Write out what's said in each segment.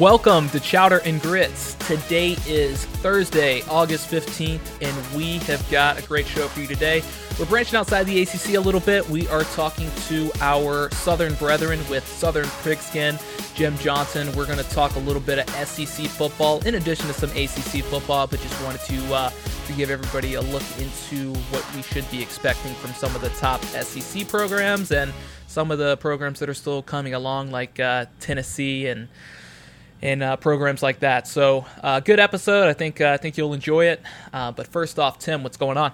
Welcome to Chowder and Grits. Today is Thursday, August 15th, and we have got a great show for you today. We're branching outside the ACC a little bit. We are talking to our Southern brethren with Southern Pigskin, Jim Johnson. We're going to talk a little bit of SEC football in addition to some ACC football, but just wanted to, uh, to give everybody a look into what we should be expecting from some of the top SEC programs and some of the programs that are still coming along, like uh, Tennessee and and uh, programs like that. So, uh, good episode. I think uh, I think you'll enjoy it. Uh, but first off, Tim, what's going on?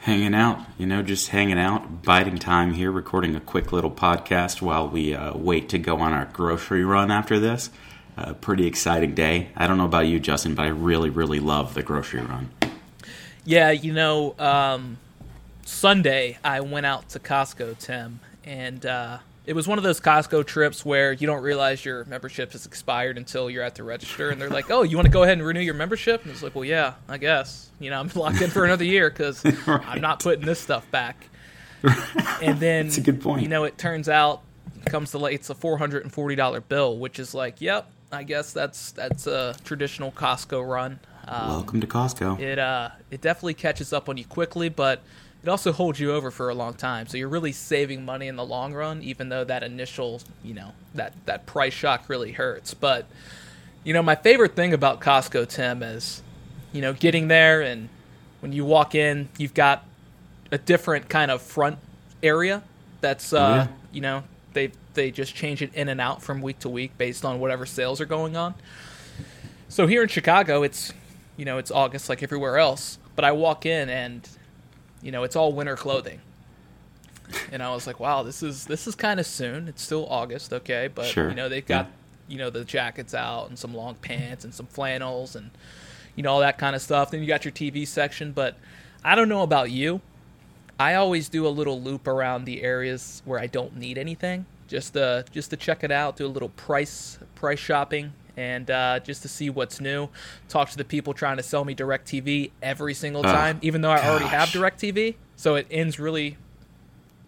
Hanging out, you know, just hanging out, biding time here, recording a quick little podcast while we uh, wait to go on our grocery run after this. Uh, pretty exciting day. I don't know about you, Justin, but I really, really love the grocery run. Yeah, you know, um, Sunday I went out to Costco, Tim, and it was one of those Costco trips where you don't realize your membership has expired until you're at the register, and they're like, "Oh, you want to go ahead and renew your membership?" And it's like, "Well, yeah, I guess. You know, I'm locked in for another year because right. I'm not putting this stuff back." And then, That's a good point. You know, it turns out it comes to like it's a four hundred and forty dollar bill, which is like, "Yep, I guess that's that's a traditional Costco run." Um, Welcome to Costco. It uh, it definitely catches up on you quickly, but it also holds you over for a long time. So you're really saving money in the long run, even though that initial, you know, that, that price shock really hurts. But, you know, my favorite thing about Costco, Tim, is, you know, getting there and when you walk in, you've got a different kind of front area that's, uh, oh, yeah. you know, they, they just change it in and out from week to week based on whatever sales are going on. So here in Chicago, it's, you know, it's August like everywhere else. But I walk in and you know, it's all winter clothing. And I was like, wow, this is this is kind of soon. It's still August, okay, but sure. you know they've got yeah. you know the jackets out and some long pants and some flannels and you know all that kind of stuff. Then you got your TV section, but I don't know about you. I always do a little loop around the areas where I don't need anything, just to just to check it out, do a little price price shopping, and uh, just to see what's new. Talk to the people trying to sell me DirecTV every single time, uh, even though I gosh. already have DirecTV. So it ends really,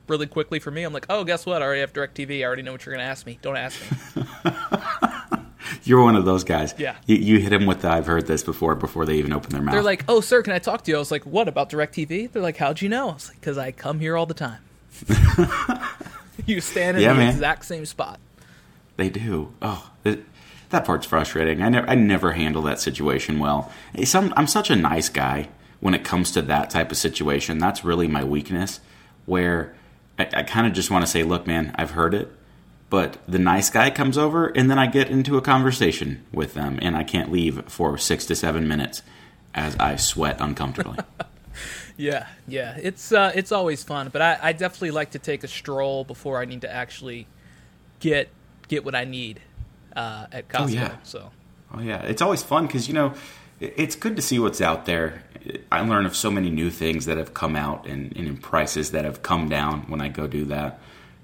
really quickly for me. I'm like, oh, guess what? I already have DirecTV. I already know what you're going to ask me. Don't ask me. You're one of those guys. Yeah. You, you, hit them with the, I've heard this before before they even open their mouth. They're like, oh, sir, can I talk to you? I was like, what about DirecTV? They're like, how'd you know? I was like, because I come here all the time. you stand in yeah, the man. exact same spot. They do. Oh, it, that part's frustrating. I never, I never handle that situation well. Some, I'm such a nice guy when it comes to that type of situation. That's really my weakness, where I, I kind of just want to say, look, man, I've heard it, but the nice guy comes over, and then I get into a conversation with them, and I can't leave for six to seven minutes as I sweat uncomfortably. yeah, yeah, it's uh, it's always fun, but I, I definitely like to take a stroll before I need to actually get get what I need uh, at Costco. Oh, yeah. So. Oh yeah, it's always fun because you know it's good to see what's out there. I learn of so many new things that have come out and, and in prices that have come down when I go do that.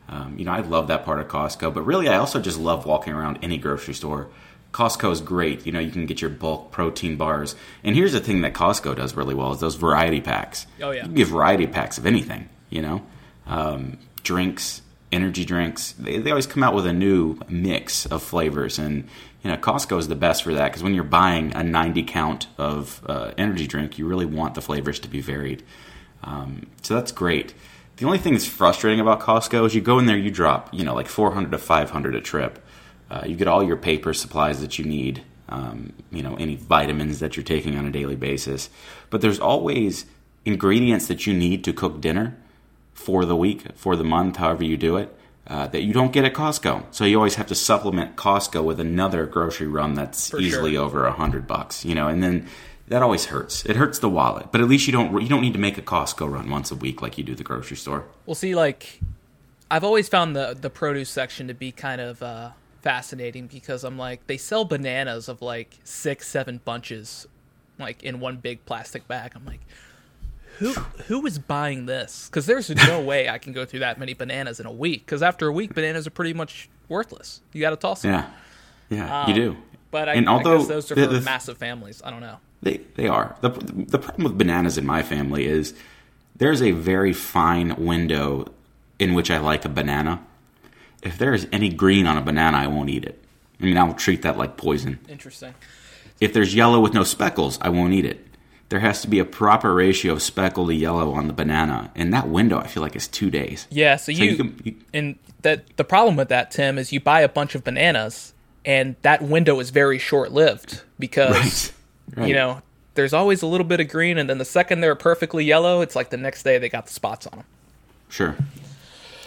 Um, you know, I love that part of Costco, but really, I also just love walking around any grocery store. Costco is great. You know, you can get your bulk protein bars. And here's the thing that Costco does really well is those variety packs. Oh yeah, you get variety packs of anything. You know, um, drinks, energy drinks, they, they always come out with a new mix of flavors. And, you know, Costco is the best for that because when you're buying a 90 count of uh, energy drink, you really want the flavors to be varied. Um, so that's great. The only thing that's frustrating about Costco is you go in there, you drop, you know, like 400 to 500 a trip. Uh, you get all your paper supplies that you need, um, you know, any vitamins that you're taking on a daily basis. But there's always ingredients that you need to cook dinner for the week, for the month, however you do it, uh, that you don't get at Costco. So you always have to supplement Costco with another grocery run that's for easily sure. over a hundred bucks, you know, and then that always hurts. It hurts the wallet, but at least you don't you don't need to make a Costco run once a week like you do the grocery store. Well, see, like I've always found the the produce section to be kind of uh, fascinating because I'm like they sell bananas of like six, seven bunches, like in one big plastic bag. I'm like, who who is buying this? Because there's no way I can go through that many bananas in a week. Because after a week, bananas are pretty much worthless. You got to toss them. Yeah, yeah, um, you do. But I, and although I guess those are for the, massive families. I don't know. They they are the the problem with bananas in my family is there's a very fine window in which I like a banana. If there is any green on a banana, I won't eat it. I mean, I'll treat that like poison. Interesting. If there's yellow with no speckles, I won't eat it. There has to be a proper ratio of speckle to yellow on the banana, and that window I feel like is two days. Yeah, so, So you, you can- you- and that the problem with that, Tim, is you buy a bunch of bananas, and that window is very short lived because Right. Right. you know there's always a little bit of green, and then the second they're perfectly yellow, it's like the next day they got the spots on them. Sure.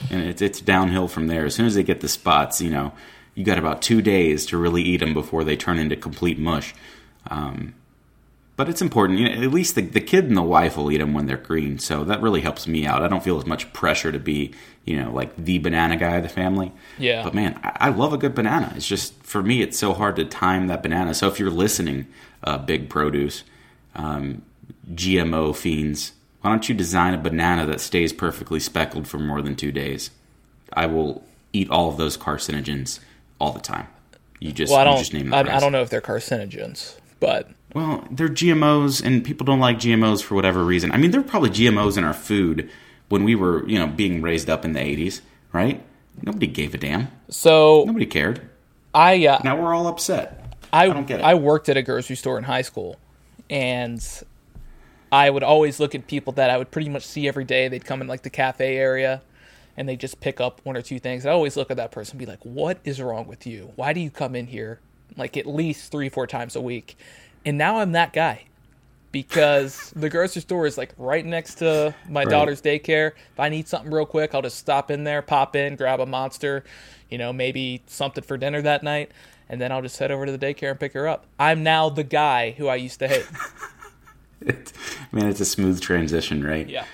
And it's it's downhill from there. As soon as they get the spots, you know, you got about two days to really eat them before they turn into complete mush. Um, but it's important. You know, at least the, the kid and the wife will eat them when they're green, so that really helps me out. I don't feel as much pressure to be, you know, like the banana guy of the family. Yeah. But man, I, I love a good banana. It's just for me, it's so hard to time that banana. So if you're listening, uh, big produce, um, GMO fiends, why don't you design a banana that stays perfectly speckled for more than two days? I will eat all of those carcinogens all the time. You just, Well, I don't. just name the I, I don't know if they're carcinogens, but Well, they're GMOs, and people don't like GMOs for whatever reason. I mean, there were probably GMOs in our food when we were, you know, being raised up in the '80s, right? Nobody gave a damn. so Nobody cared. I uh, Now we're all upset. I, don't get it. I worked at a grocery store in high school, and I would always look at people that I would pretty much see every day. They'd come in like the cafe area, and they just pick up one or two things. I always look at that person and be like, "What is wrong with you? Why do you come in here like at least three, four times a week?" And now I'm that guy because the grocery store is like right next to my Right. daughter's daycare. If I need something real quick, I'll just stop in there, pop in, grab a monster, you know, maybe something for dinner that night, and then I'll just head over to the daycare and pick her up. I'm now the guy who I used to hate. It, man, it's a smooth transition, right? Yeah.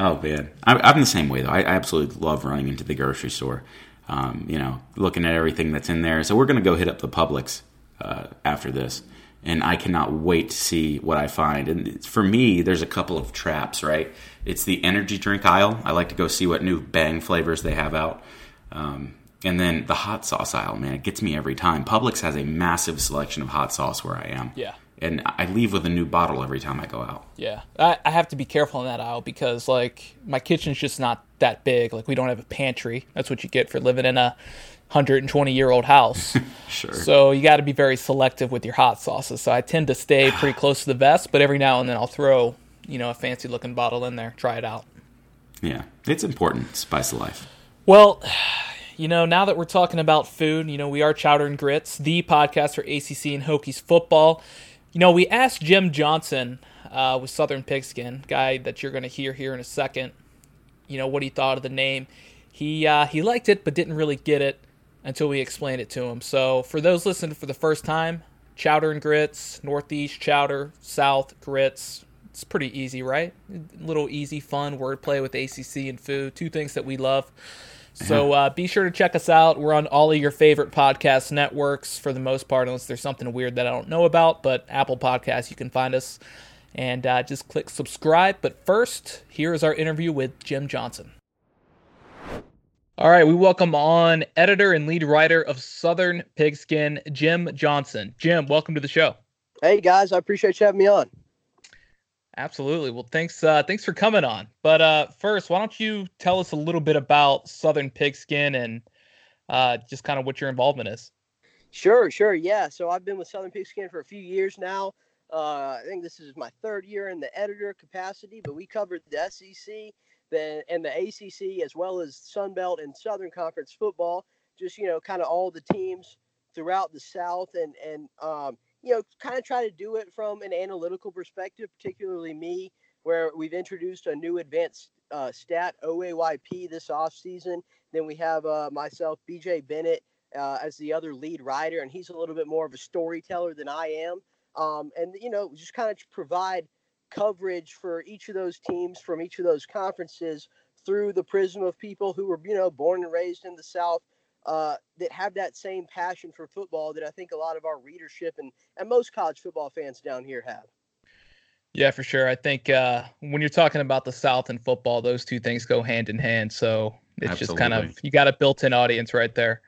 Oh man, I, I'm the same way though. I absolutely love running into the grocery store. Um, you know, looking at everything that's in there. So we're gonna go hit up the Publix uh, after this, and I cannot wait to see what I find. And for me, there's a couple of traps. Right, it's the energy drink aisle. I like to go see what new Bang flavors they have out. Um, and then the hot sauce aisle, man, it gets me every time. Publix has a massive selection of hot sauce where I am. Yeah. And I leave with a new bottle every time I go out. Yeah, I, I have to be careful in that aisle because like my kitchen's just not that big. Like we don't have a pantry. That's what you get for living in a 120 year old house. Sure. So you got to be very selective with your hot sauces. So I tend to stay pretty close to the vest, but every now and then I'll throw you know a fancy looking bottle in there, try it out. Yeah, it's important. Spice of life. Well, you know, now that we're talking about food, you know, we are Chowder and Grits, the podcast for ACC and Hokies football. You know, we asked Jim Johnson uh, with Southern Pigskin, guy that you're going to hear here in a second, you know, what he thought of the name. He uh, he liked it, but didn't really get it until we explain it to them. So for those listening for the first time, Chowder and Grits, Northeast Chowder, South Grits. It's pretty easy, right? little easy, fun wordplay with ACC and food. Two things that we love. So uh, be sure to check us out. We're on all of your favorite podcast networks for the most part, unless there's something weird that I don't know about. But Apple Podcasts, you can find us. And uh, just click subscribe. But first, here is our interview with Jim Johnson. All right, we welcome on editor and lead writer of Southern Pigskin, Jim Johnson. Jim, welcome to the show. Hey guys, I appreciate you having me on. Absolutely. Well, thanks. Uh, thanks for coming on. But uh, first, why don't you tell us a little bit about Southern Pigskin and uh, just kind of what your involvement is? Sure, sure, yeah. So I've been with Southern Pigskin for a few years now. Uh, I think this is my third year in the editor capacity, but we covered the SEC and the ACC as well as Sun Belt and Southern Conference football. Just you know, kind of all the teams throughout the South, and and um, you know, kind of try to do it from an analytical perspective, particularly me, where we've introduced a new advanced uh, stat OAYP this off season. Then we have uh, myself, BJ Bennett, uh, as the other lead writer, and he's a little bit more of a storyteller than I am. Um, and you know, just kind of provide coverage for each of those teams from each of those conferences through the prism of people who were, you know, born and raised in the South. Uh, that have that same passion for football that I think a lot of our readership and, and most college football fans down here have. Yeah, for sure. I think uh, when you're talking about the South and football, those two things go hand in hand. So it's just kind of you got a built-in audience right there.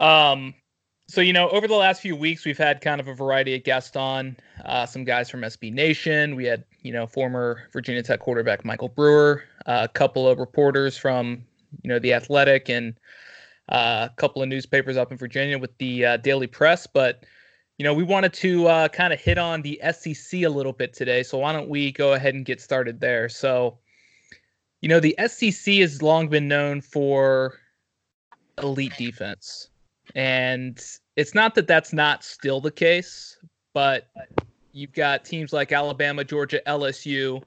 Um, so you know, over the last few weeks, we've had kind of a variety of guests on. Uh, some guys from SB Nation. We had you know former Virginia Tech quarterback Michael Brewer. Uh, a couple of reporters from you know the Athletic and uh, a couple of newspapers up in Virginia with the uh, Daily Press. But you know, we wanted to uh, kind of hit on the SEC a little bit today. So why don't we go ahead and get started there? So, you know, the SEC has long been known for elite defense, and it's not that that's not still the case, but you've got teams like Alabama, Georgia, LSU,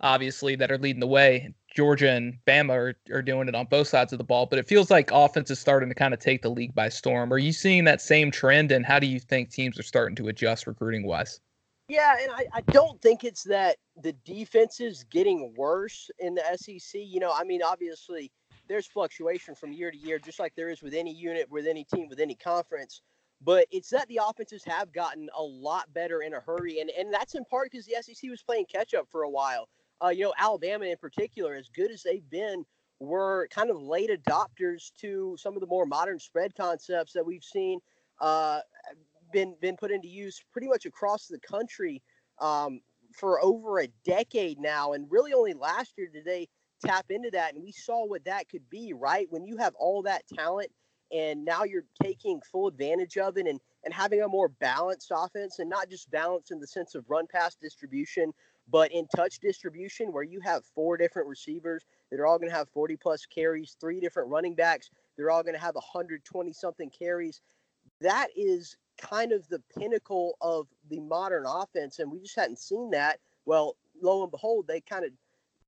obviously that are leading the way. Georgia and Bama are, are doing it on both sides of the ball, but it feels like offense is starting to kind of take the league by storm. Are you seeing that same trend, and how do you think teams are starting to adjust recruiting wise? Yeah, and I, I don't think it's that the defense is getting worse in the SEC. You know, I mean, obviously there's fluctuation from year to year, just like there is with any unit, with any team, with any conference. But it's that the offenses have gotten a lot better in a hurry, and and that's in part because the SEC was playing catch up for a while. Uh, you know, Alabama in particular, as good as they've been, were kind of late adopters to some of the more modern spread concepts that we've seen uh, been been put into use pretty much across the country um, for over a decade now. And really, only last year did they tap into that, and we saw what that could be. Right when you have all that talent and now you're taking full advantage of it and and having a more balanced offense and not just balance in the sense of run pass distribution but in touch distribution where you have four different receivers that are all going to have 40 plus carries three different running backs they're all going to have 120 something carries that is kind of the pinnacle of the modern offense and we just hadn't seen that well lo and behold they kind of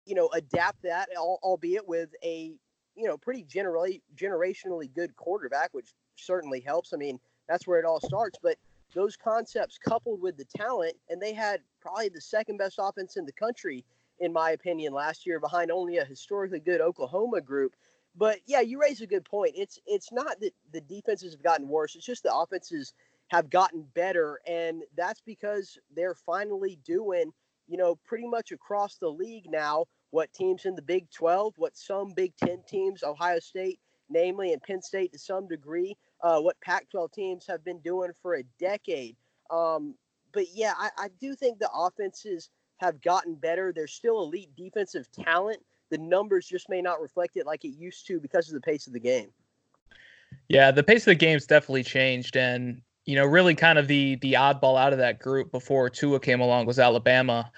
you know adapt that albeit with a you know, pretty generally generationally good quarterback, which certainly helps. I mean, that's where it all starts. But those concepts coupled with the talent, and they had probably the second best offense in the country, in my opinion, last year, behind only a historically good Oklahoma group. But yeah, you raise a good point. It's it's not that the defenses have gotten worse. It's just the offenses have gotten better, and that's because they're finally doing, you know, pretty much across the league now what teams in the Big 12, what some Big 10 teams, Ohio State, namely, and Penn State to some degree, uh, what Pac 12 teams have been doing for a decade. Um, but yeah, I, I do think the offenses have gotten better. There's still elite defensive talent. The numbers just may not reflect it like it used to because of the pace of the game. Yeah, the pace of the game's definitely changed, and you know, really kind of the the oddball out of that group before Tua came along was Alabama.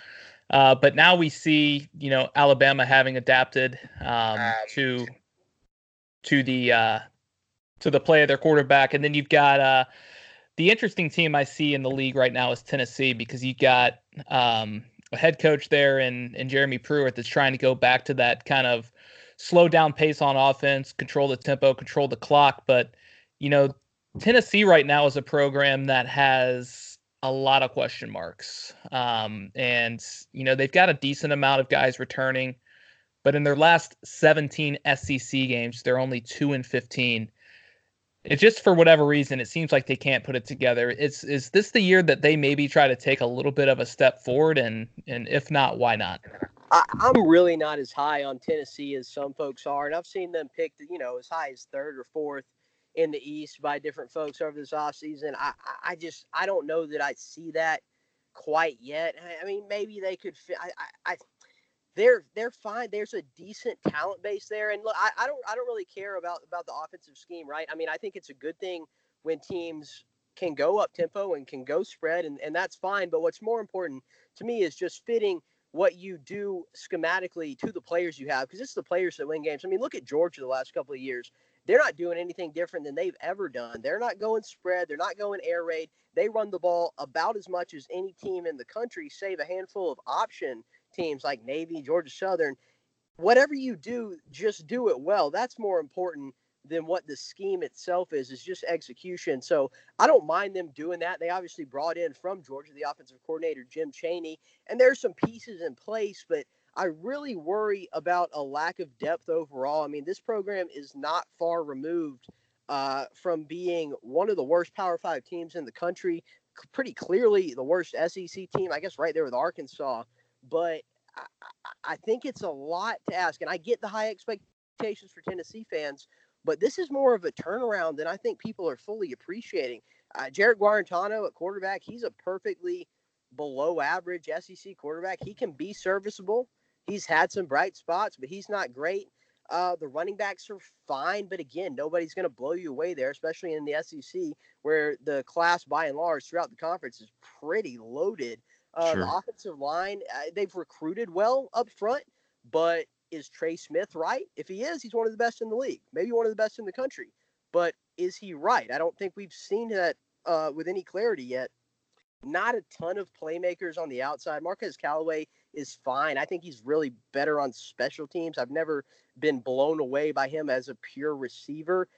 Uh, but now we see, you know, Alabama having adapted um, um, to to the uh, to the play of their quarterback, and then you've got uh, the interesting team I see in the league right now is Tennessee because you got um, a head coach there and and Jeremy Pruitt that's trying to go back to that kind of slow down pace on offense, control the tempo, control the clock. But you know, Tennessee right now is a program that has a lot of question marks. Um, and, you know, they've got a decent amount of guys returning, but in their last 17 SEC games, they're only 2 and 15. It just for whatever reason, it seems like they can't put it together. It's is this the year that they maybe try to take a little bit of a step forward, and and if not, why not? I, am really not as high on Tennessee as some folks are, and I've seen them picked, you know, as high as third or fourth in the East by different folks over this offseason. I, I just I don't know that I see that quite yet. I mean, maybe they could. I, I, I they're they're fine. There's a decent talent base there, and look, I, I don't I don't really care about about the offensive scheme, right? I mean, I think it's a good thing when teams can go up tempo and can go spread, and and that's fine. But what's more important to me is just fitting what you do schematically to the players you have because it's the players that win games. I mean, look at Georgia the last couple of years they're not doing anything different than they've ever done. They're not going spread. They're not going air raid. They run the ball about as much as any team in the country, save a handful of option teams like Navy, Georgia Southern. Whatever you do, just do it well. That's more important than what the scheme itself is. Is just execution. So I don't mind them doing that. They obviously brought in from Georgia the offensive coordinator Jim Chaney, and there's some pieces in place, but I really worry about a lack of depth overall. I mean, this program is not far removed uh, from being one of the worst Power Five teams in the country. Pretty clearly, the worst SEC team, I guess, right there with Arkansas. But I, I think it's a lot to ask, and I get the high expectations for Tennessee fans, but this is more of a turnaround than I think people are fully appreciating. Uh, Jarrett Guarantano at quarterback, he's a perfectly below average SEC quarterback. He can be serviceable. He's had some bright spots, but he's not great. Uh, the running backs are fine, but again, nobody's going to blow you away there, especially in the SEC, where the class by and large throughout the conference is pretty loaded. Uh, sure. The offensive line, uh, they've recruited well up front, but is Trey Smith right? If he is, he's one of the best in the league, maybe one of the best in the country. But is he right? I don't think we've seen that uh, with any clarity yet. Not a ton of playmakers on the outside. Marquez Callaway is fine. I think he's really better on special teams. I've never been blown away by him as a pure receiver.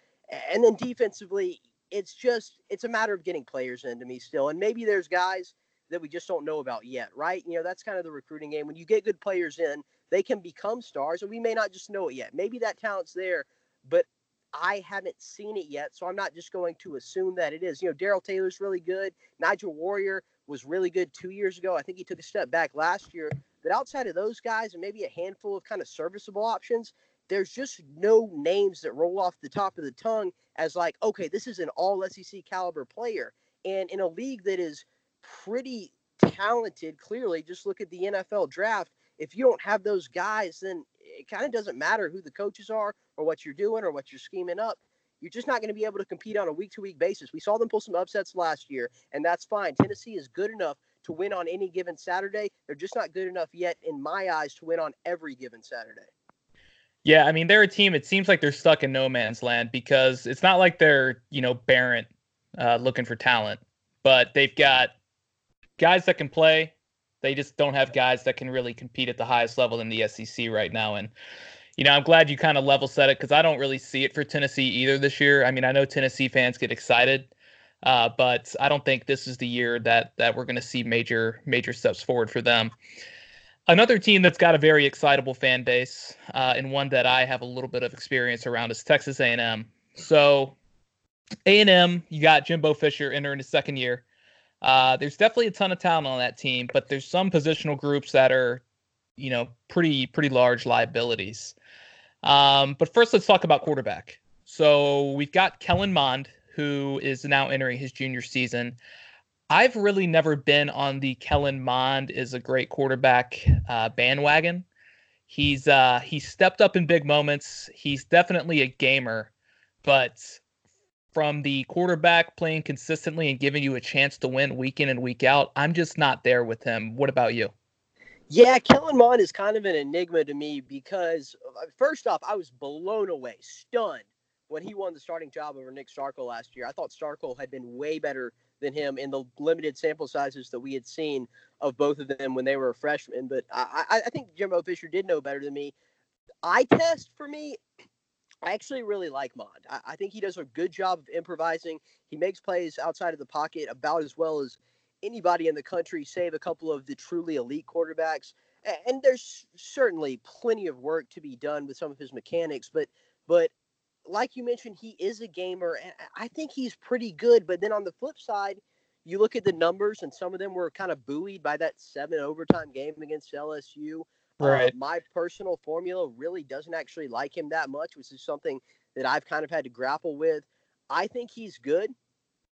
And then defensively, it's just it's a matter of getting players into me still. And maybe there's guys that we just don't know about yet, right? You know, that's kind of the recruiting game. When you get good players in, they can become stars, and we may not just know it yet. Maybe that talent's there, but I haven't seen it yet, so I'm not just going to assume that it is. You know, Darrell Taylor's really good. Nigel Warrior was really good two years ago. I think he took a step back last year. But outside of those guys and maybe a handful of kind of serviceable options, there's just no names that roll off the top of the tongue as like, okay, this is an all SEC caliber player. And in a league that is pretty talented, clearly, just look at the NFL draft. If you don't have those guys, then it kind of doesn't matter who the coaches are or what you're doing or what you're scheming up. You're just not going to be able to compete on a week to week basis. We saw them pull some upsets last year, and that's fine. Tennessee is good enough to win on any given Saturday. They're just not good enough yet, in my eyes, to win on every given Saturday. Yeah, I mean, they're a team. It seems like they're stuck in no man's land because it's not like they're, you know, barren uh, looking for talent, but they've got guys that can play. They just don't have guys that can really compete at the highest level in the SEC right now. And, you know, I'm glad you kind of level set it because I don't really see it for Tennessee either this year. I mean, I know Tennessee fans get excited, uh, but I don't think this is the year that that we're going to see major major steps forward for them. Another team that's got a very excitable fan base uh, and one that I have a little bit of experience around is Texas A&M. So A&M, you got Jimbo Fisher entering his second year. Uh, there's definitely a ton of talent on that team, but there's some positional groups that are, you know, pretty pretty large liabilities. Um, but first, let's talk about quarterback. So we've got Kellen Mond, who is now entering his junior season. I've really never been on the Kellen Mond is a great quarterback uh, bandwagon. He's uh, stepped up in big moments. He's definitely a gamer, but from the quarterback playing consistently and giving you a chance to win week in and week out, I'm just not there with him. What about you? Yeah, Kellen Mond is kind of an enigma to me because uh, first off, I was blown away, stunned when he won the starting job over Nick Starkel last year. I thought Starkel had been way better than him in the limited sample sizes that we had seen of both of them when they were freshmen. But I, I think Jimbo Fisher did know better than me. Eye test for me, I actually really like Mond. I, I, think he does a good job of improvising. He makes plays outside of the pocket about as well as anybody in the country, save a couple of the truly elite quarterbacks. And there's certainly plenty of work to be done with some of his mechanics, but but like you mentioned, he is a gamer, and I think he's pretty good. But then on the flip side, you look at the numbers, and some of them were kind of buoyed by that seven overtime game against LSU. Right. Uh, my personal formula really doesn't actually like him that much, which is something that I've kind of had to grapple with. I think he's good.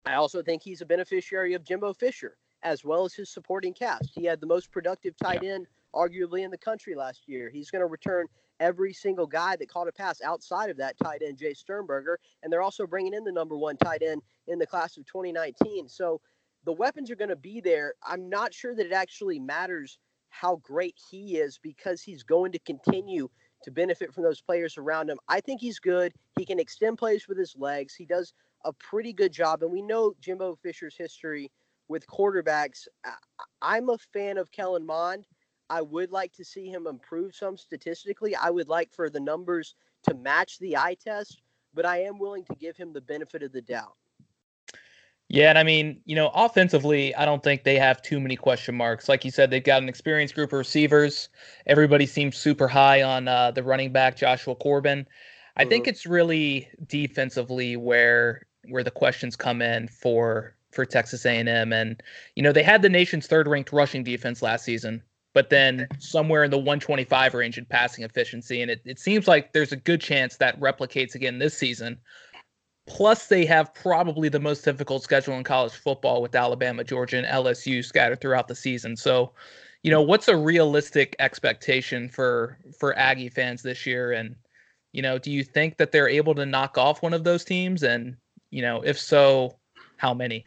I also think he's a beneficiary of Jimbo Fisher as well as his supporting cast. He had the most productive tight end, arguably, in the country last year. He's going to return every single guy that caught a pass outside of that tight end, Jace Sternberger. And they're also bringing in the number one tight end in the class of 2019. So the weapons are going to be there. I'm not sure that it actually matters how great he is because he's going to continue to benefit from those players around him. I think he's good. He can extend plays with his legs. He does a pretty good job. And we know Jimbo Fisher's history with quarterbacks. I'm a fan of Kellen Mond. I would like to see him improve some statistically. I would like for the numbers to match the eye test, but I am willing to give him the benefit of the doubt. Yeah, and I mean, you know, offensively, I don't think they have too many question marks. Like you said, they've got an experienced group of receivers. Everybody seems super high on uh, the running back Jashaun Corbin. I mm-hmm. think it's really defensively where where the questions come in for for Texas A&M, and you know they had the nation's third ranked rushing defense last season but then somewhere in the 125 range in passing efficiency. And it, it seems like there's a good chance that replicates again this season. Plus, they have probably the most difficult schedule in college football with Alabama, Georgia, and LSU scattered throughout the season. So, you know, what's a realistic expectation for for Aggie fans this year? And You know, do you think that they're able to knock off one of those teams? And you know, if so, how many?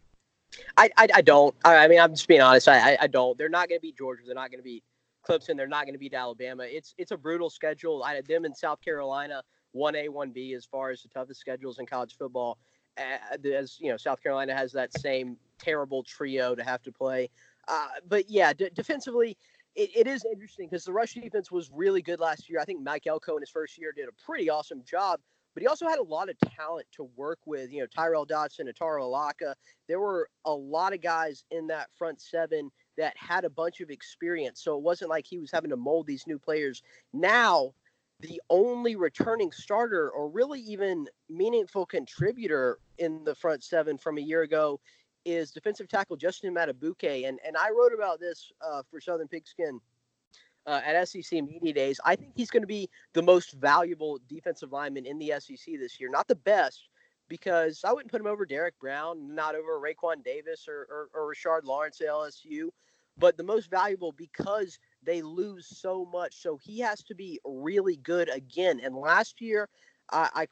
I I, I don't. I, I, mean, I'm just being honest. I I, don't. They're not going to beat Georgia. They're not going to beat Clemson. They're not going to beat Alabama. It's it's a brutal schedule. I them in South Carolina, one A, one B, as far as the toughest schedules in college football. As you know, South Carolina has that same terrible trio to have to play. Uh, but yeah, d- defensively, it, it is interesting because the rush defense was really good last year. I think Mike Elko in his first year did a pretty awesome job, but he also had a lot of talent to work with. You know, Tyrel Dodson, Otaro Alaka. There were a lot of guys in that front seven that had a bunch of experience. So it wasn't like he was having to mold these new players. Now, the only returning starter or really even meaningful contributor in the front seven from a year ago is defensive tackle Justin Madubuike. And, and I wrote about this uh, for Southern Pigskin uh, at SEC Media Days. I think he's going to be the most valuable defensive lineman in the SEC this year. Not the best, because I wouldn't put him over Derrick Brown, not over Raekwon Davis or, or, or Rashard Lawrence at LSU, but the most valuable because they lose so much. So he has to be really good again. And last year, I, I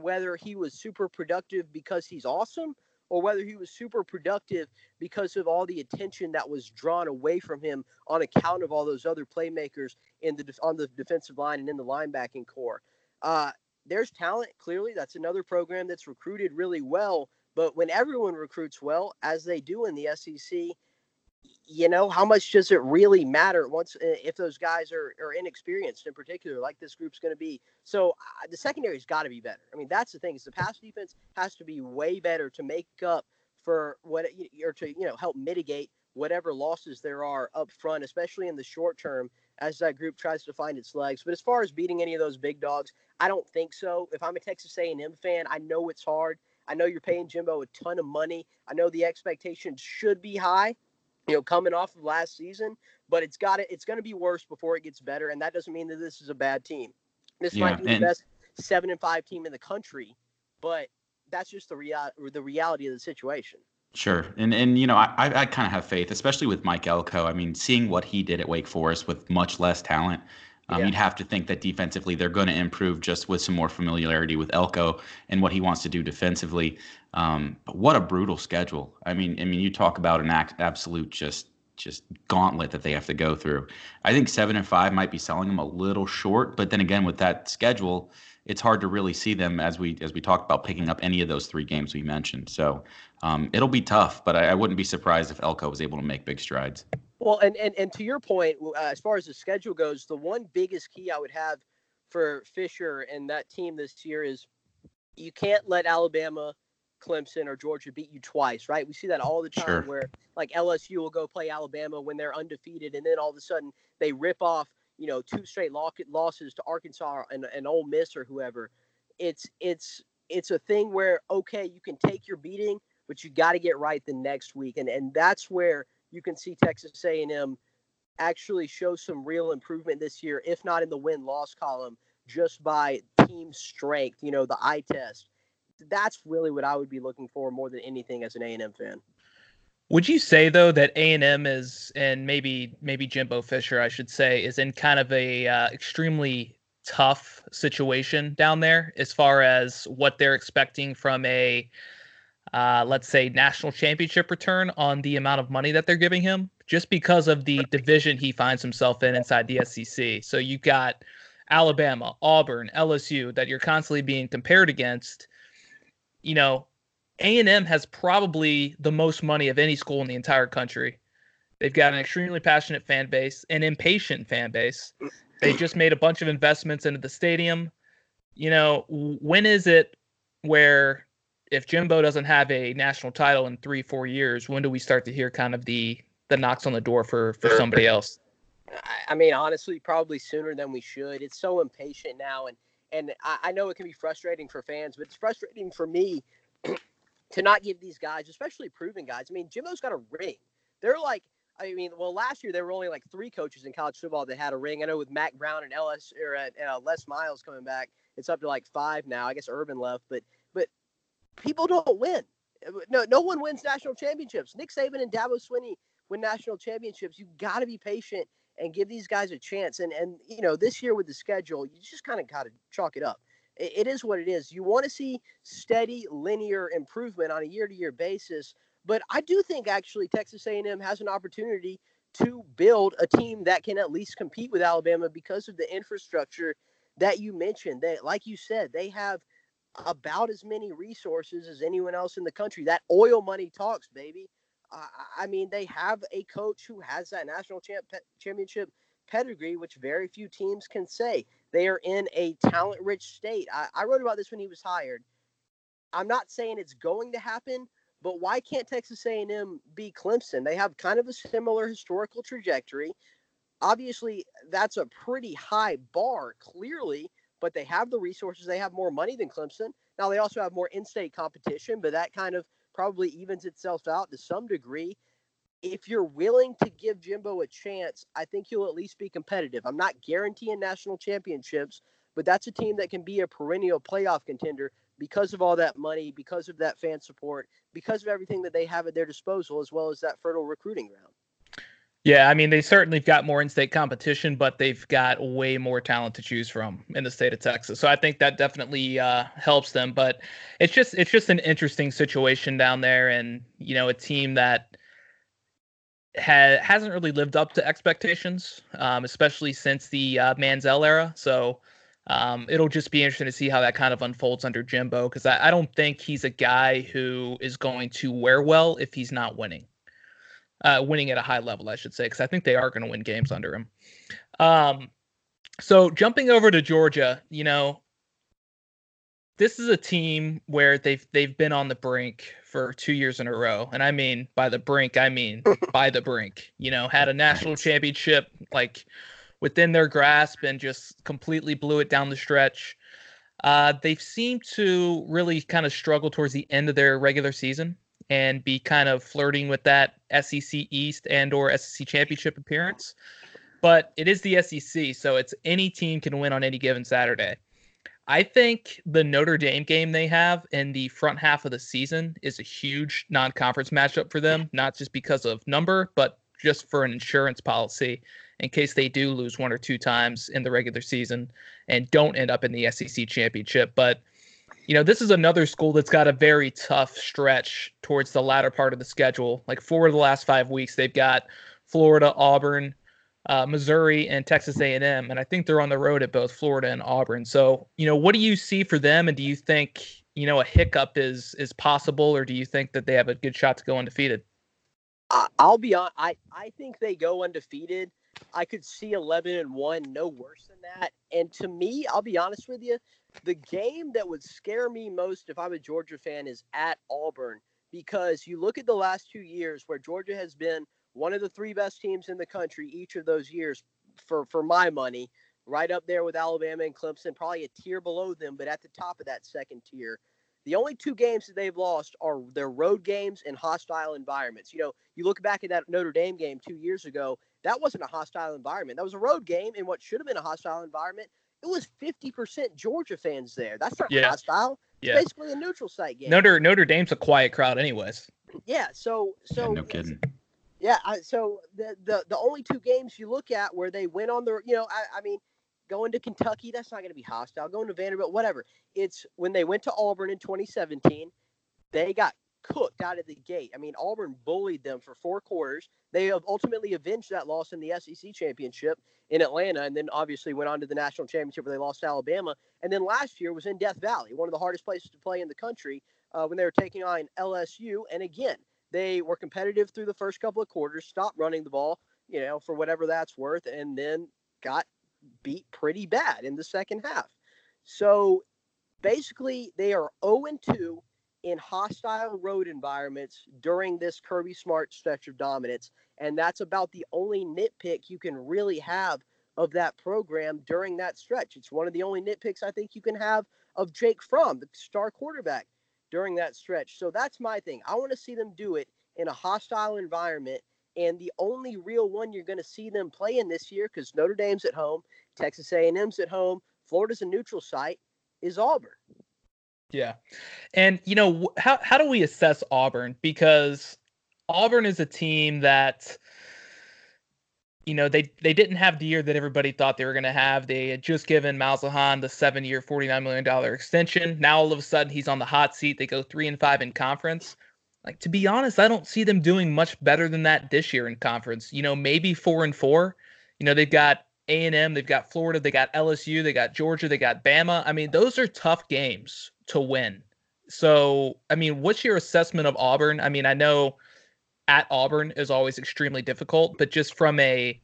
whether he was super productive because he's awesome or whether he was super productive because of all the attention that was drawn away from him on account of all those other playmakers in the on the defensive line and in the linebacking corps. Uh, there's talent clearly. That's another program that's recruited really well. But when everyone recruits well, as they do in the SEC, you know how much does it really matter once if those guys are, are inexperienced in particular like this group's going to be? So uh, the secondary's got to be better. I mean that's the thing is the pass defense has to be way better to make up for what or to you know help mitigate whatever losses there are up front especially in the short term as that group tries to find its legs. But as far as beating any of those big dogs i don't think so. If i'm a texas a&m fan i know it's hard. I know you're paying jimbo a ton of money. I know the expectations should be high you know, coming off of last season, but it's got to, it's going to be worse before it gets better. And that doesn't mean that this is a bad team. This yeah, might be and, the best seven and five team in the country, but that's just the real the reality of the situation. Sure, and and you know I I, kind of have faith, especially with Mike Elko. I mean, seeing what he did at Wake Forest with much less talent, um, yeah. You'd have to think that defensively they're going to improve just with some more familiarity with Elko and what he wants to do defensively. Um, but what a brutal schedule! I mean, I mean, you talk about an act, absolute just just gauntlet that they have to go through. I think seven and five might be selling them a little short, but then again, with that schedule, it's hard to really see them as we as we talked about picking up any of those three games we mentioned. So um, it'll be tough, but I, I wouldn't be surprised if Elko was able to make big strides. Well, and, and, and to your point, uh, as far as the schedule goes, the one biggest key I would have for Fisher and that team this year is you can't let Alabama, Clemson, or Georgia beat you twice, right? We see that all the time sure. where like LSU will go play Alabama when they're undefeated, and then all of a sudden they rip off, you know, two straight losses to Arkansas and, and Ole Miss or whoever. It's it's it's a thing where okay, you can take your beating, but you got to get right the next week, and and that's where – you can see Texas A&M actually show some real improvement this year, if not in the win loss column, just by team strength. You know, the eye test. That's really what I would be looking for more than anything as an A&M fan. Would you say though that A and M is, and maybe maybe Jimbo Fisher, I should say, is in kind of a uh, extremely tough situation down there as far as what they're expecting from a uh, let's say, national championship return on the amount of money that they're giving him, just because of the division he finds himself in inside the SEC. So you've got Alabama, Auburn, LSU that you're constantly being compared against. You know, A&M has probably the most money of any school in the entire country. They've got an extremely passionate fan base, an impatient fan base. They just made a bunch of investments into the stadium. You know, when is it where if Jimbo doesn't have a national title in three, four years, when do we start to hear kind of the the knocks on the door for for somebody else? I mean, honestly, probably sooner than we should. It's so impatient now, and and I, I know it can be frustrating for fans, but it's frustrating for me to not give these guys, especially proven guys. I mean, Jimbo's got a ring. They're like, I mean, well, last year there were only like three coaches in college football that had a ring. I know with Mack Brown and LS or uh, Les Miles coming back, it's up to like five now. I guess Urban left, but people don't win. Eh, no, no one wins national championships. Nick Saban and Dabo Swinney win national championships. You got to be patient and give these guys a chance. And and you know, this year with the schedule, you just kind of got to chalk it up. it, it is what it is. You want to see steady, linear improvement on a year-to-year basis, but I do think actually Texas A&M has an opportunity to build a team that can at least compete with Alabama because of the infrastructure that you mentioned. That, like you said, they have about as many resources as anyone else in the country. That oil money talks, baby. I mean, they have a coach who has that national champ, championship pedigree, which very few teams can say. They are in a talent rich state. I, I wrote about this when he was hired. I'm not saying it's going to happen, but why can't Texas A&M be Clemson? They have kind of a similar historical trajectory. Obviously, that's a pretty high bar, clearly, but they have the resources. They have more money than Clemson. Now they also have more in-state competition, but that kind of probably evens itself out to some degree. If you're willing to give Jimbo a chance, I think he'll at least be competitive. I'm not guaranteeing national championships, but that's a team that can be a perennial playoff contender because of all that money, because of that fan support, because of everything that they have at their disposal, as well as that fertile recruiting ground. Yeah, I mean they certainly have got more in-state competition, but they've got way more talent to choose from in the state of Texas. So I think that definitely uh, helps them. But it's just it's just an interesting situation down there, and you know a team that ha- hasn't really lived up to expectations, um, especially since the uh, Manziel era. So um, it'll just be interesting to see how that kind of unfolds under Jimbo because I, I don't think he's a guy who is going to wear well if he's not winning. Uh, winning at a high level, I should say, because I think they are going to win games under him. Um, so jumping over to Georgia, you know, this is a team where they've they've been on the brink for two years in a row, and I mean by the brink, I mean by the brink. You know, had a national championship like within their grasp and just completely blew it down the stretch. Uh, they've seemed to really kind of struggle towards the end of their regular season and be kind of flirting with that SEC East and or SEC championship appearance. But it is the SEC, so it's any team can win on any given Saturday. I think the Notre Dame game they have in the front half of the season is a huge non-conference matchup for them, not just because of number, but just for an insurance policy in case they do lose one or two times in the regular season and don't end up in the SEC championship. But you know, this is another school that's got a very tough stretch towards the latter part of the schedule. Like four of the last five weeks, they've got Florida, Auburn, uh, Missouri, and Texas A&M, and I think they're on the road at both Florida and Auburn. So, you know, what do you see for them, and do you think you know a hiccup is is possible, or do you think that they have a good shot to go undefeated? I'll be on. I I think they go undefeated. I could see 11 and 1 no worse than that. And to me, I'll be honest with you, the game that would scare me most if I'm a Georgia fan is at Auburn because you look at the last 2 years where Georgia has been one of the three best teams in the country each of those years for for my money, right up there with Alabama and Clemson, probably a tier below them, but at the top of that second tier. The only two games that they've lost are their road games in hostile environments. You know, you look back at that Notre Dame game two years ago, that wasn't a hostile environment. That was a road game in what should have been a hostile environment. It was 50% Georgia fans there. That's not yeah. hostile. It's yeah. basically a neutral site game. Notre Notre Dame's a quiet crowd, anyways. Yeah. So so yeah, no kidding. Yeah. so the, the the only two games you look at where they went on the you know I, I mean going to Kentucky that's not going to be hostile. Going to Vanderbilt, whatever. It's when they went to Auburn in 2017, they got cooked out of the gate. I mean, Auburn bullied them for four quarters. They have ultimately avenged that loss in the SEC championship in Atlanta, and then obviously went on to the national championship where they lost Alabama. And then last year was in Death Valley, one of the hardest places to play in the country, uh, when they were taking on LSU. And again, they were competitive through the first couple of quarters, stopped running the ball, you know, for whatever that's worth, and then got beat pretty bad in the second half. So basically, they are 0 2 in hostile road environments during this Kirby Smart stretch of dominance. And that's about the only nitpick you can really have of that program during that stretch. It's one of the only nitpicks I think you can have of Jake Fromm, the star quarterback, during that stretch. So that's my thing. I want to see them do it in a hostile environment. And the only real one you're going to see them play in this year, because Notre Dame's at home, Texas A&M's at home, Florida's a neutral site, is Auburn. Yeah. And you know, how how do we assess Auburn because Auburn is a team that you know, they they didn't have the year that everybody thought they were going to have. They had just given Malzahn the seven-year, forty-nine million dollar extension. Now all of a sudden he's on the hot seat. They go three and five in conference. Like to be honest, I don't see them doing much better than that this year in conference. You know, maybe four and four. You know, they've got A and M, they've got Florida, they got LSU, they got Georgia, they got Bama. I mean, those are tough games to win. So, I mean, what's your assessment of Auburn? I mean, I know at Auburn is always extremely difficult, but just from a,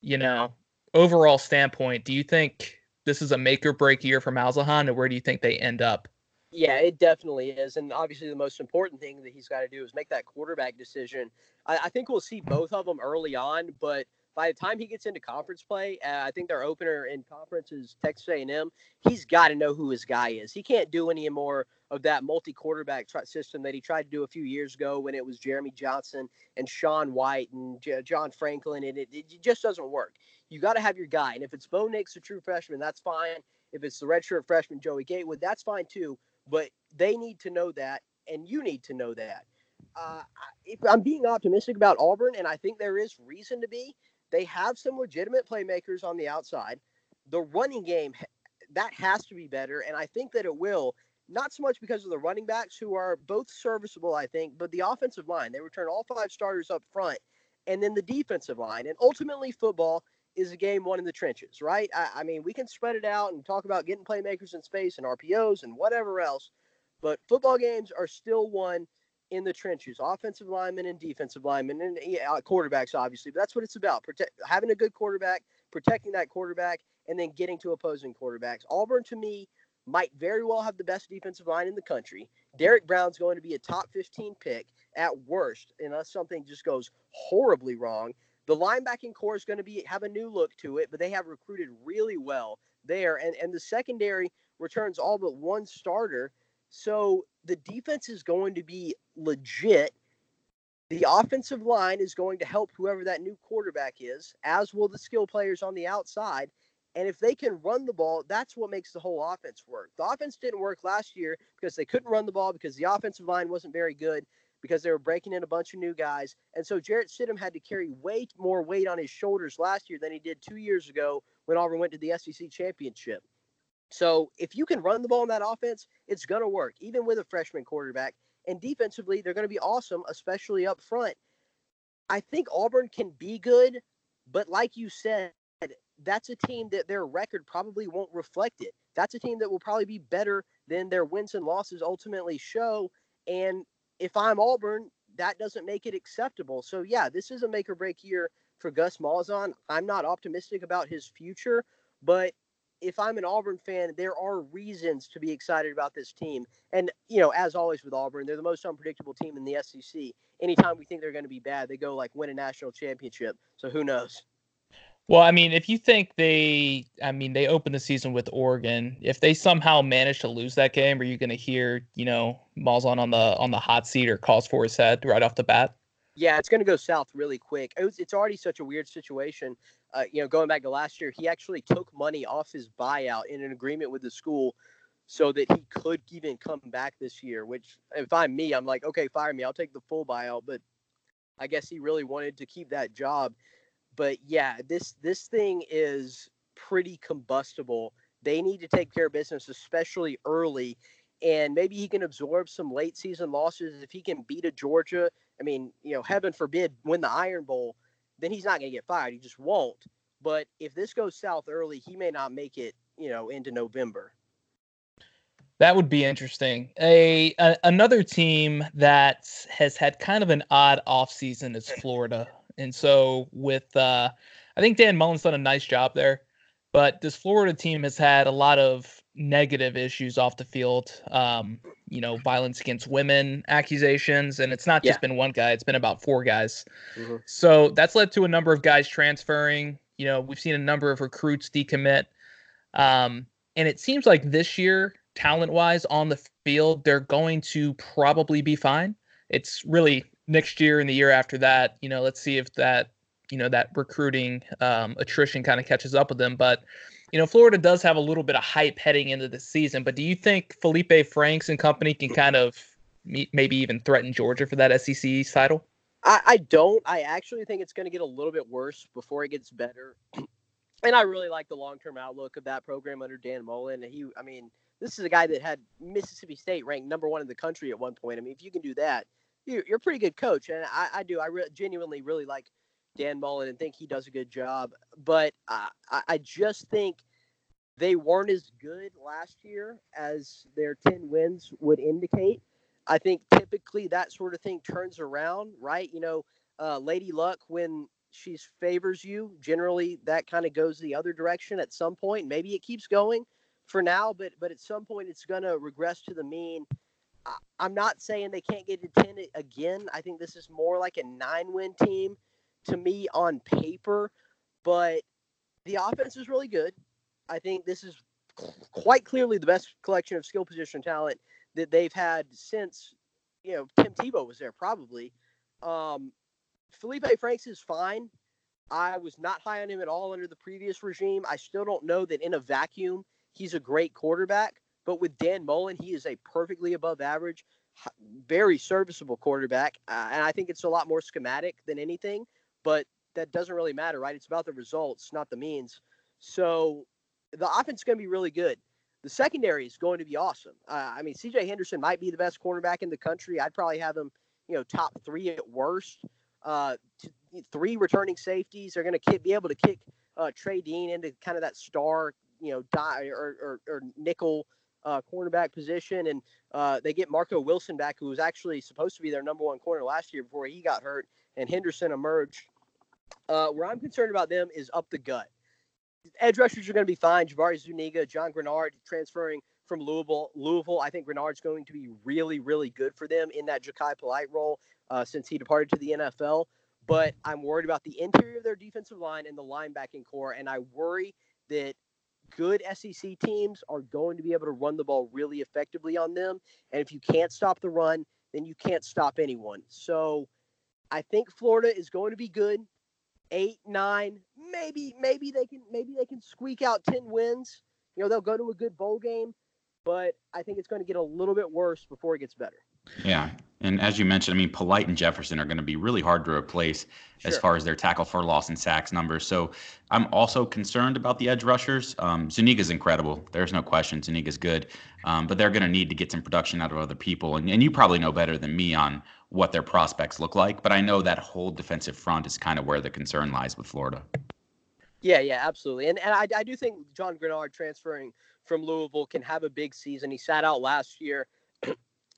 you know, overall standpoint, do you think this is a make or break year for Malzahn, and where do you think they end up? Yeah, it definitely is. And obviously, the most important thing that he's got to do is make that quarterback decision. I, I think we'll see both of them early on, but by the time he gets into conference play, uh, I think their opener in conference is Texas A&M. He's got to know who his guy is. He can't do any more of that multi-quarterback tr- system that he tried to do a few years ago when it was Jeremy Johnson and Sean White and J- John Franklin, and it, it just doesn't work. You got to have your guy, and if it's Bo Nix, a true freshman, that's fine. If it's the redshirt freshman Joey Gatewood, that's fine too. But they need to know that, and you need to know that. Uh, if I'm being optimistic about Auburn, and I think there is reason to be, they have some legitimate playmakers on the outside. The running game that has to be better, and I think that it will. Not so much because of the running backs who are both serviceable, I think, but the offensive line. They return all five starters up front, and then the defensive line. And ultimately, football is a game won in the trenches, right? I, I mean, we can spread it out and talk about getting playmakers in space and RPOs and whatever else, but football games are still won in the trenches, offensive linemen and defensive linemen and yeah, uh, quarterbacks, obviously. But that's what it's about: protect having a good quarterback, protecting that quarterback, and then getting to opposing quarterbacks. Auburn, to me, might very well have the best defensive line in the country. Derrick Brown's going to be a top 15 pick at worst, unless something just goes horribly wrong. The linebacking corps is going to be have a new look to it, but they have recruited really well there, and and the secondary returns all but one starter. So the defense is going to be legit. The offensive line is going to help whoever that new quarterback is, as will the skill players on the outside. And if they can run the ball, that's what makes the whole offense work. The offense didn't work last year because they couldn't run the ball because the offensive line wasn't very good because they were breaking in a bunch of new guys. And so Jarrett Stidham had to carry way more weight on his shoulders last year than he did two years ago when Auburn went to the SEC championship. So if you can run the ball in that offense, it's going to work, even with a freshman quarterback. And defensively, they're going to be awesome, especially up front. I think Auburn can be good, but like you said, that's a team that their record probably won't reflect it. That's a team that will probably be better than their wins and losses ultimately show. And if I'm Auburn, that doesn't make it acceptable. So yeah, this is a make or break year for Gus Malzahn. I'm not optimistic about his future, but if I'm an Auburn fan, there are reasons to be excited about this team. And, you know, as always with Auburn, they're the most unpredictable team in the SEC. Anytime we think they're going to be bad, they go like win a national championship. So who knows? Well, I mean, if you think they, I mean, they opened the season with Oregon. If they somehow manage to lose that game, are you going to hear, you know, Malzahn on the on the hot seat or calls for his head right off the bat? Yeah, it's going to go south really quick. It was, it's already such a weird situation. Uh, you know, going back to last year, he actually took money off his buyout in an agreement with the school so that he could even come back this year. Which, if I'm me, I'm like, okay, fire me. I'll take the full buyout. But I guess he really wanted to keep that job. But yeah, this this thing is pretty combustible. They need to take care of business, especially early. And maybe he can absorb some late season losses if he can beat a Georgia I mean, you know, heaven forbid, win the Iron Bowl, then he's not going to get fired. He just won't. But if this goes south early, he may not make it, you know, into November. That would be interesting. A, a, another team that has had kind of an odd offseason is Florida. And so with uh I think Dan Mullen's done a nice job there, but this Florida team has had a lot of negative issues off the field. Um, you know, violence against women accusations, and it's not just yeah. been one guy; it's been about four guys. Mm-hmm. So that's led to a number of guys transferring. You know, we've seen a number of recruits decommit, um, and it seems like this year, talent-wise, on the field, they're going to probably be fine. It's really next year and the year after that. You know, let's see if that you know that recruiting um, attrition kind of catches up with them, but you know, Florida does have a little bit of hype heading into the season, but do you think Felipe Franks and company can kind of maybe even threaten Georgia for that SEC title? I, I don't. I actually think it's going to get a little bit worse before it gets better. And I really like the long term outlook of that program under Dan Mullen. He, I mean, this is a guy that had Mississippi State ranked number one in the country at one point. I mean, if you can do that, you're, a pretty good coach. And I, I do. I re- genuinely really like Dan Mullen and think he does a good job. But I, I just think they weren't as good last year as their 10 wins would indicate. I think typically that sort of thing turns around, right? You know, uh, Lady Luck, when she favors you, generally that kind of goes the other direction at some point. Maybe it keeps going for now, but but at some point it's going to regress to the mean. I, I'm not saying they can't get to 10 again. I think this is more like a nine win team to me on paper, but the offense is really good. I think this is quite clearly the best collection of skill position talent that they've had since you know Tim Tebow was there probably. Um, Felipe Franks is fine. I was not high on him at all under the previous regime. I still don't know that in a vacuum he's a great quarterback, but with Dan Mullen, he is a perfectly above average, very serviceable quarterback. Uh, and I think it's a lot more schematic than anything, but that doesn't really matter, right? It's about the results, not the means. So the offense is going to be really good. The secondary is going to be awesome. Uh, I mean, CJ Henderson might be the best cornerback in the country. I'd probably have him, you know, top three at worst. Uh, three returning safeties. They're going to be able to kick uh, Trey Dean into kind of that star, you know, die or, or, or nickel uh, cornerback position, and uh, they get Marco Wilson back, who was actually supposed to be their number one corner last year before he got hurt, and Henderson emerged. Uh, where I'm concerned about them is up the gut edge rushers are going to be fine. Jabari Zuniga, Jon Greenard transferring from Louisville. Louisville, I think Greenard's going to be really, really good for them in that Jachai Polite role uh, since he departed to the NFL. But I'm worried about the interior of their defensive line and the linebacking corps, and I worry that good SEC teams are going to be able to run the ball really effectively on them. And if you can't stop the run, then you can't stop anyone. So I think Florida is going to be good eight, nine, maybe, maybe they can, maybe they can squeak out ten wins. You know, they'll go to a good bowl game, but I think it's going to get a little bit worse before it gets better. Yeah, and as you mentioned, I mean, Polite and Jefferson are going to be really hard to replace sure. as far as their tackle for loss and sacks numbers. So I'm also concerned about the edge rushers. Um, Zuniga's incredible. There's no question. Zuniga's good, um, but they're going to need to get some production out of other people. And, and you probably know better than me on what their prospects look like. But I know that whole defensive front is kind of where the concern lies with Florida. Yeah, yeah, absolutely. And and I, I do think Jon Greenard transferring from Louisville can have a big season. He sat out last year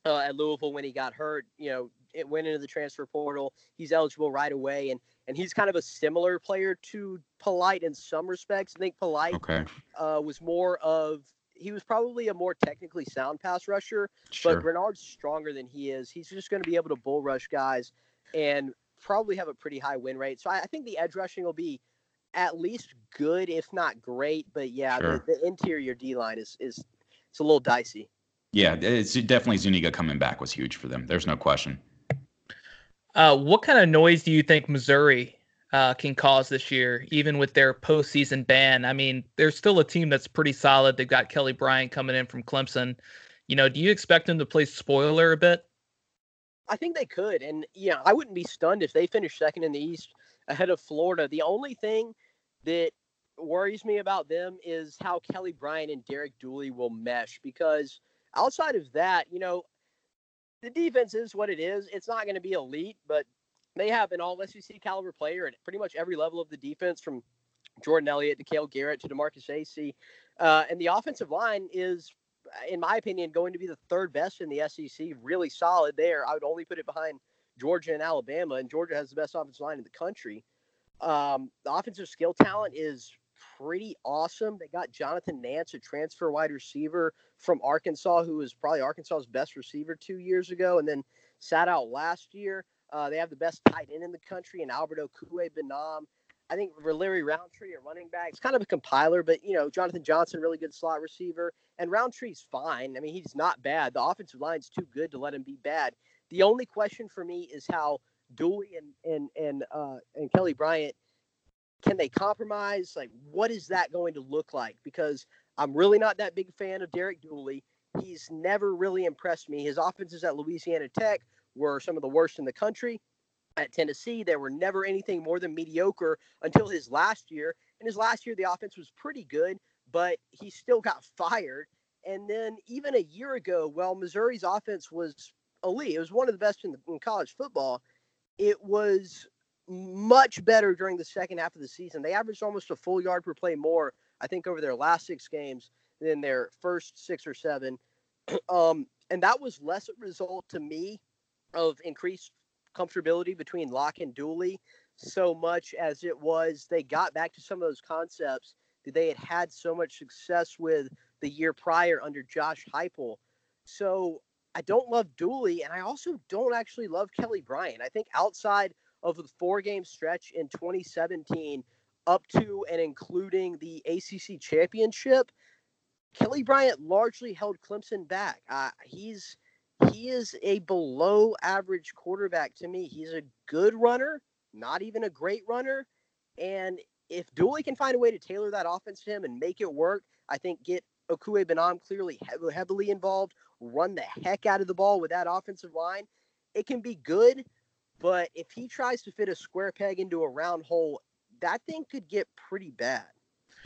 uh, at Louisville when he got hurt. You know, it went into the transfer portal. He's eligible right away, and and he's kind of a similar player to Polite in some respects. I think Polite okay. uh, was more of he was probably a more technically sound pass rusher, sure. but Bernard's stronger than he is. He's just going to be able to bull rush guys and probably have a pretty high win rate. So I, I think the edge rushing will be at least good, if not great. But yeah, sure. the, the, interior D line is is it's a little dicey. Yeah, it's definitely Zuniga coming back was huge for them. There's no question. Uh, what kind of noise do you think Missouri uh, can cause this year, even with their postseason ban. I mean, there's still a team that's pretty solid. They've got Kelly Bryant coming in from Clemson. You know, do you expect them to play spoiler a bit? I think they could, and yeah, I wouldn't be stunned if they finish second in the East ahead of Florida. The only thing that worries me about them is how Kelly Bryant and Derek Dooley will mesh because outside of that, you know, the defense is what it is. It's not going to be elite, but they have an all SEC caliber player at pretty much every level of the defense from Jordan Elliott to Cale Garrett to DeMarkus Acy. Uh, and the offensive line is, in my opinion, going to be the third best in the SEC. Really solid there. I would only put it behind Georgia and Alabama, and Georgia has the best offensive line in the country. Um, the offensive skill talent is pretty awesome. They got Jonathan Nance, a transfer wide receiver from Arkansas, who was probably Arkansas's best receiver two years ago, and then sat out last year. Uh, they have the best tight end in the country and Albert Okwuegbunam. I think Larry Rountree, a running back, it's kind of a compiler, but you know, Jonathan Johnson, really good slot receiver, and Rountree's fine. I mean, he's not bad. The offensive line's too good to let him be bad. The only question for me is how Dooley and and and uh, and Kelly Bryant can they compromise? Like, what is that going to look like? Because I'm really not that big fan of Derek Dooley. He's never really impressed me. His offenses at Louisiana Tech were some of the worst in the country. at Tennessee. They were never anything more than mediocre until his last year. And his last year, the offense was pretty good, but he still got fired. And then even a year ago, well, Missouri's offense was elite. It was one of the best in, the, in college football. It was much better during the second half of the season. They averaged almost a full yard per play more, I think, over their last six games than their first six or seven. um, and that was less a result to me of increased comfortability between Lock and Dooley so much as it was they got back to some of those concepts that they had had so much success with the year prior under Josh Heupel. So I don't love Dooley, and I also don't actually love Kelly Bryant. I think outside of the four game stretch in 2017 up to and including the ACC championship, Kelly Bryant largely held Clemson back. Uh, he's he is a below average quarterback to me. He's a good runner, not even a great runner. And if Dooley can find a way to tailor that offense to him and make it work, I think get Okwuegbunam clearly heavily involved, run the heck out of the ball with that offensive line. It can be good, but if he tries to fit a square peg into a round hole, that thing could get pretty bad.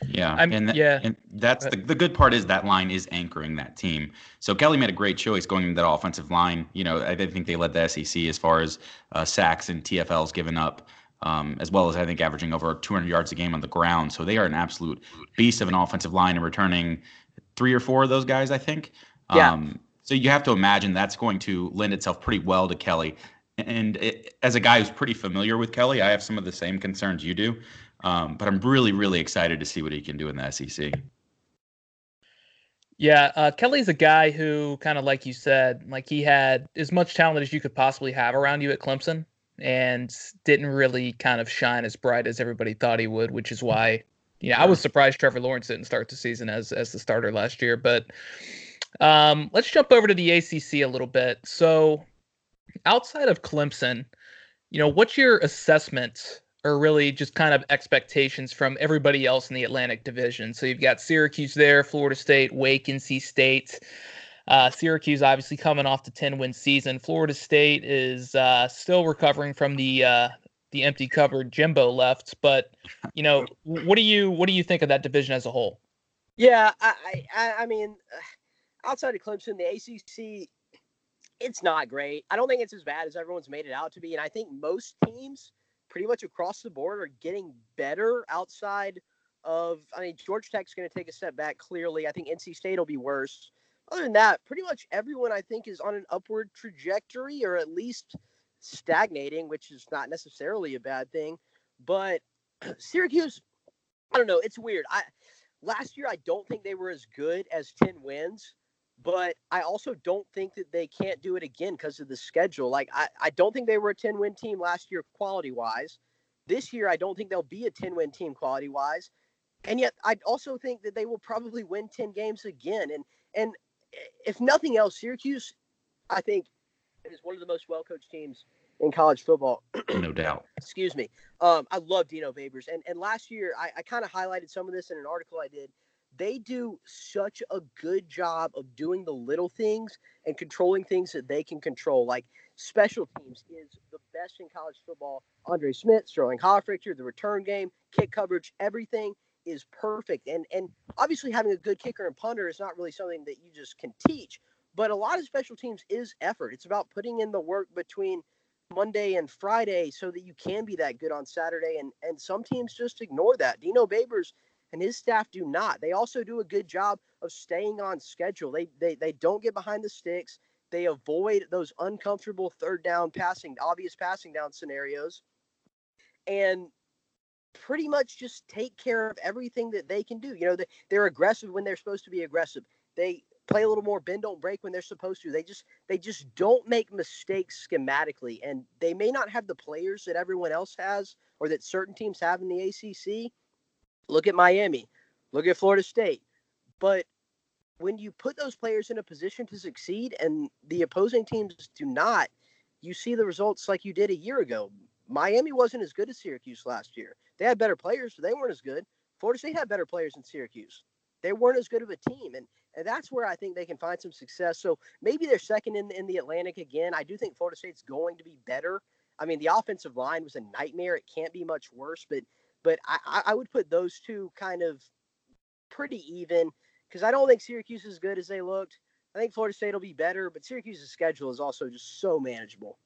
Yeah, I'm, and th- yeah, and that's the the good part is that line is anchoring that team. So Kelly made a great choice going into that offensive line. You know, I think they led the SEC as far as uh, sacks and TFLs given up. Um, as well as I think averaging over 200 yards a game on the ground. So they are an absolute beast of an offensive line and returning three or four of those guys, I think. Yeah. Um, so you have to imagine that's going to lend itself pretty well to Kelly. And it, as a guy who's pretty familiar with Kelly, I have some of the same concerns you do. Um, but I'm really, really excited to see what he can do in the SEC. Yeah, uh, Kelly's a guy who, kind of like you said, like he had as much talent as you could possibly have around you at Clemson, and didn't really kind of shine as bright as everybody thought he would, which is why, yeah, I was surprised Trevor Lawrence didn't start the season as as the starter last year. But um, let's jump over to the ACC a little bit. So, outside of Clemson, you know, what's your assessment or really just kind of expectations from everybody else in the Atlantic Division. So you've got Syracuse there, Florida State, Wake, NC State. Uh, Syracuse obviously coming off the 10 win season. Florida State is uh, still recovering from the uh, the empty cupboard Jimbo left. But you know, what do you what do you think of that division as a whole? Yeah, I I, I mean, outside of Clemson, the ACC, it's not great. I don't think it's as bad as everyone's made it out to be, and I think most teams pretty much across the board are getting better outside of I mean Georgia Tech's going to take a step back clearly. I think NC State will be worse. Other than that, pretty much everyone I think is on an upward trajectory or at least stagnating, which is not necessarily a bad thing. But Syracuse, I don't know, it's weird. I last year I don't think they were as good as 10 wins but I also don't think that they can't do it again because of the schedule. Like I, I don't think they were a 10 win team last year quality wise. This year I don't think they'll be a 10 win team quality wise. And yet I also think that they will probably win 10 games again. And and if nothing else, Syracuse, I think, is one of the most well coached teams in college football. no doubt. Excuse me. Um, I love Dino Babers. And and last year I, I kind of highlighted some of this in an article I did they do such a good job of doing the little things and controlling things that they can control. Like special teams is the best in college football. Andre Szmyt, Sterling Hofrichter, the return game, kick coverage, everything is perfect. And and obviously having a good kicker and punter is not really something that you just can teach. But a lot of special teams is effort. It's about putting in the work between Monday and Friday so that you can be that good on Saturday. And and some teams just ignore that. Dino Babers and his staff do not. They also do a good job of staying on schedule. They they they don't get behind the sticks. They avoid those uncomfortable third down passing, obvious passing down scenarios, and pretty much just take care of everything that they can do. You know, they, they're aggressive when they're supposed to be aggressive. They play a little more bend don't break when they're supposed to. They just they just don't make mistakes schematically, and they may not have the players that everyone else has or that certain teams have in the ACC Look at Miami. Look at Florida State. But when you put those players in a position to succeed and the opposing teams do not, you see the results like you did a year ago. Miami wasn't as good as Syracuse last year. They had better players, but they weren't as good. Florida State had better players than Syracuse. They weren't as good of a team. And, and that's where I think they can find some success. So maybe they're second in, in the Atlantic again. I do think Florida State's going to be better I mean, the offensive line was a nightmare. It can't be much worse, but but I, I would put those two kind of pretty even because I don't think Syracuse is as good as they looked. I think Florida State will be better, but Syracuse's schedule is also just so manageable.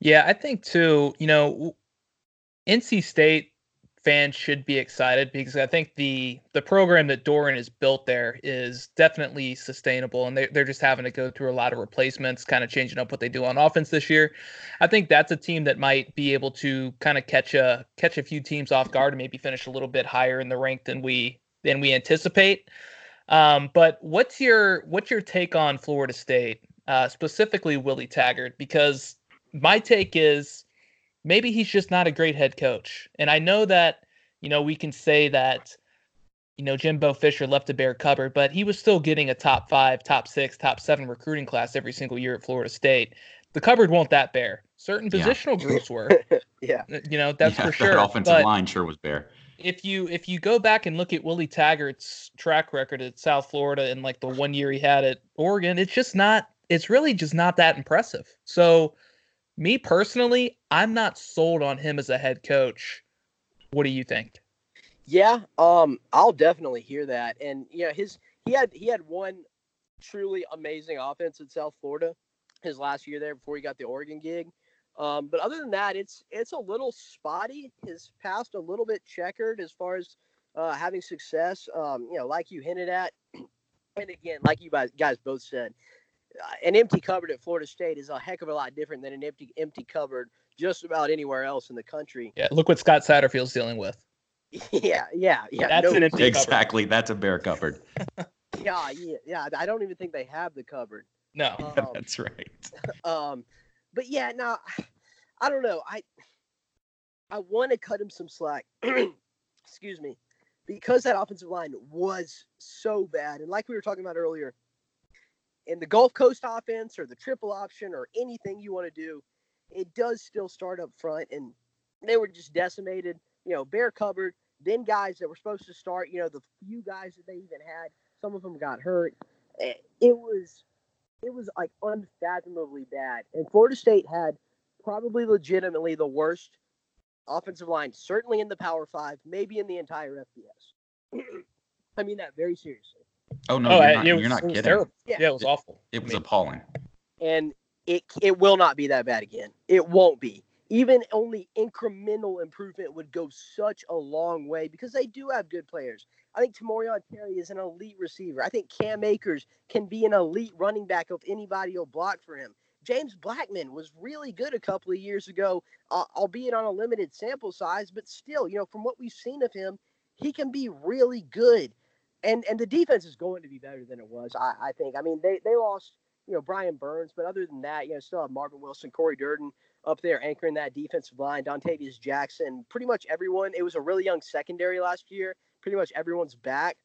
Yeah, I think too. You know, NC State fans should be excited because I think the the program that Doeren has built there is definitely sustainable, and they they're just having to go through a lot of replacements, kind of changing up what they do on offense this year. I think that's a team that might be able to kind of catch a catch a few teams off guard and maybe finish a little bit higher in the rank than we than we anticipate. Um, but what's your what's your take on Florida State, uh, specifically Willie Taggart? Because my take is maybe he's just not a great head coach. And I know that, you know, we can say that, you know, Jimbo Fisher left a bare cupboard, but he was still getting a top five, top six, top seven recruiting class every single year at Florida State. The cupboard won't that bare. Certain positional yeah. groups were. yeah. Uh, you know, that's yeah, for sure. That offensive but line sure was bare. If you if you go back and look at Willie Taggart's track record at South Florida and like the one year he had at Oregon, it's just not it's really just not that impressive. So me personally, I'm not sold on him as a head coach. What do you think? Yeah, um, I'll definitely hear that. And you know, his he had he had one truly amazing offense at South Florida his last year there before he got the Oregon gig. Um, but other than that, it's it's a little spotty. His past a little bit checkered as far as uh, having success. Um, you know, like you hinted at, and again, like you guys both said, an empty cupboard at Florida State is a heck of a lot different than an empty empty cupboard just about anywhere else in the country. Yeah, look what Scott Satterfield's dealing with. Yeah, yeah, yeah. That's no, an empty exactly. Cupboard. That's a bare cupboard. yeah, yeah, yeah. I don't even think they have the cupboard. No, um, that's right. Um, but yeah, now I don't know. I I want to cut him some slack. Excuse me, because that offensive line was so bad, and like we were talking about earlier, in the Gulf Coast offense or the triple option or anything you want to do, it does still start up front. And they were just decimated, you know, bare cupboard. Then guys that were supposed to start, you know, the few guys that they even had, some of them got hurt. Eh, it was, it was like unfathomably bad. And Florida State had probably legitimately the worst offensive line, certainly in the Power Five, maybe in the entire FBS. I mean that very seriously. Oh no, oh, you're, not, you're not kidding. Terrible. Yeah. yeah. it was awful. It, was I mean, appalling. And it it will not be that bad again. It won't be. Even only incremental improvement would go such a long way because they do have good players. I think Tamorrion Terry is an elite receiver. I think Cam Akers can be an elite running back if anybody will block for him. James Blackman was really good a couple of years ago, uh, albeit on a limited sample size, but still, you know, from what we've seen of him, he can be really good and and the defense is going to be better than it was. I, I think. I mean, they they lost you know Brian Burns, but other than that, you know, still have Marvin Wilson, Cory Durden up there anchoring that defensive line. Dontavius Jackson, pretty much everyone. It was a really young secondary last year. Pretty much everyone's back.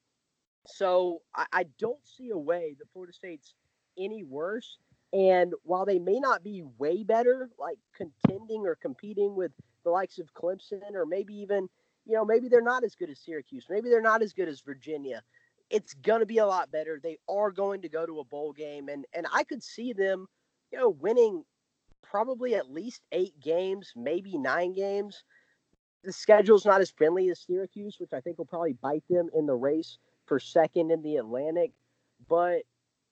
So I, I don't see a way that Florida State's any worse. And while they may not be way better, like contending or competing with the likes of Clemson or maybe even you know, maybe they're not as good as Syracuse. Maybe they're not as good as Virginia. It's gonna be a lot better. They are going to go to a bowl game, and and I could see them, you know, winning probably at least eight games, maybe nine games. The schedule's not as friendly as Syracuse, which I think will probably bite them in the race for second in the Atlantic. But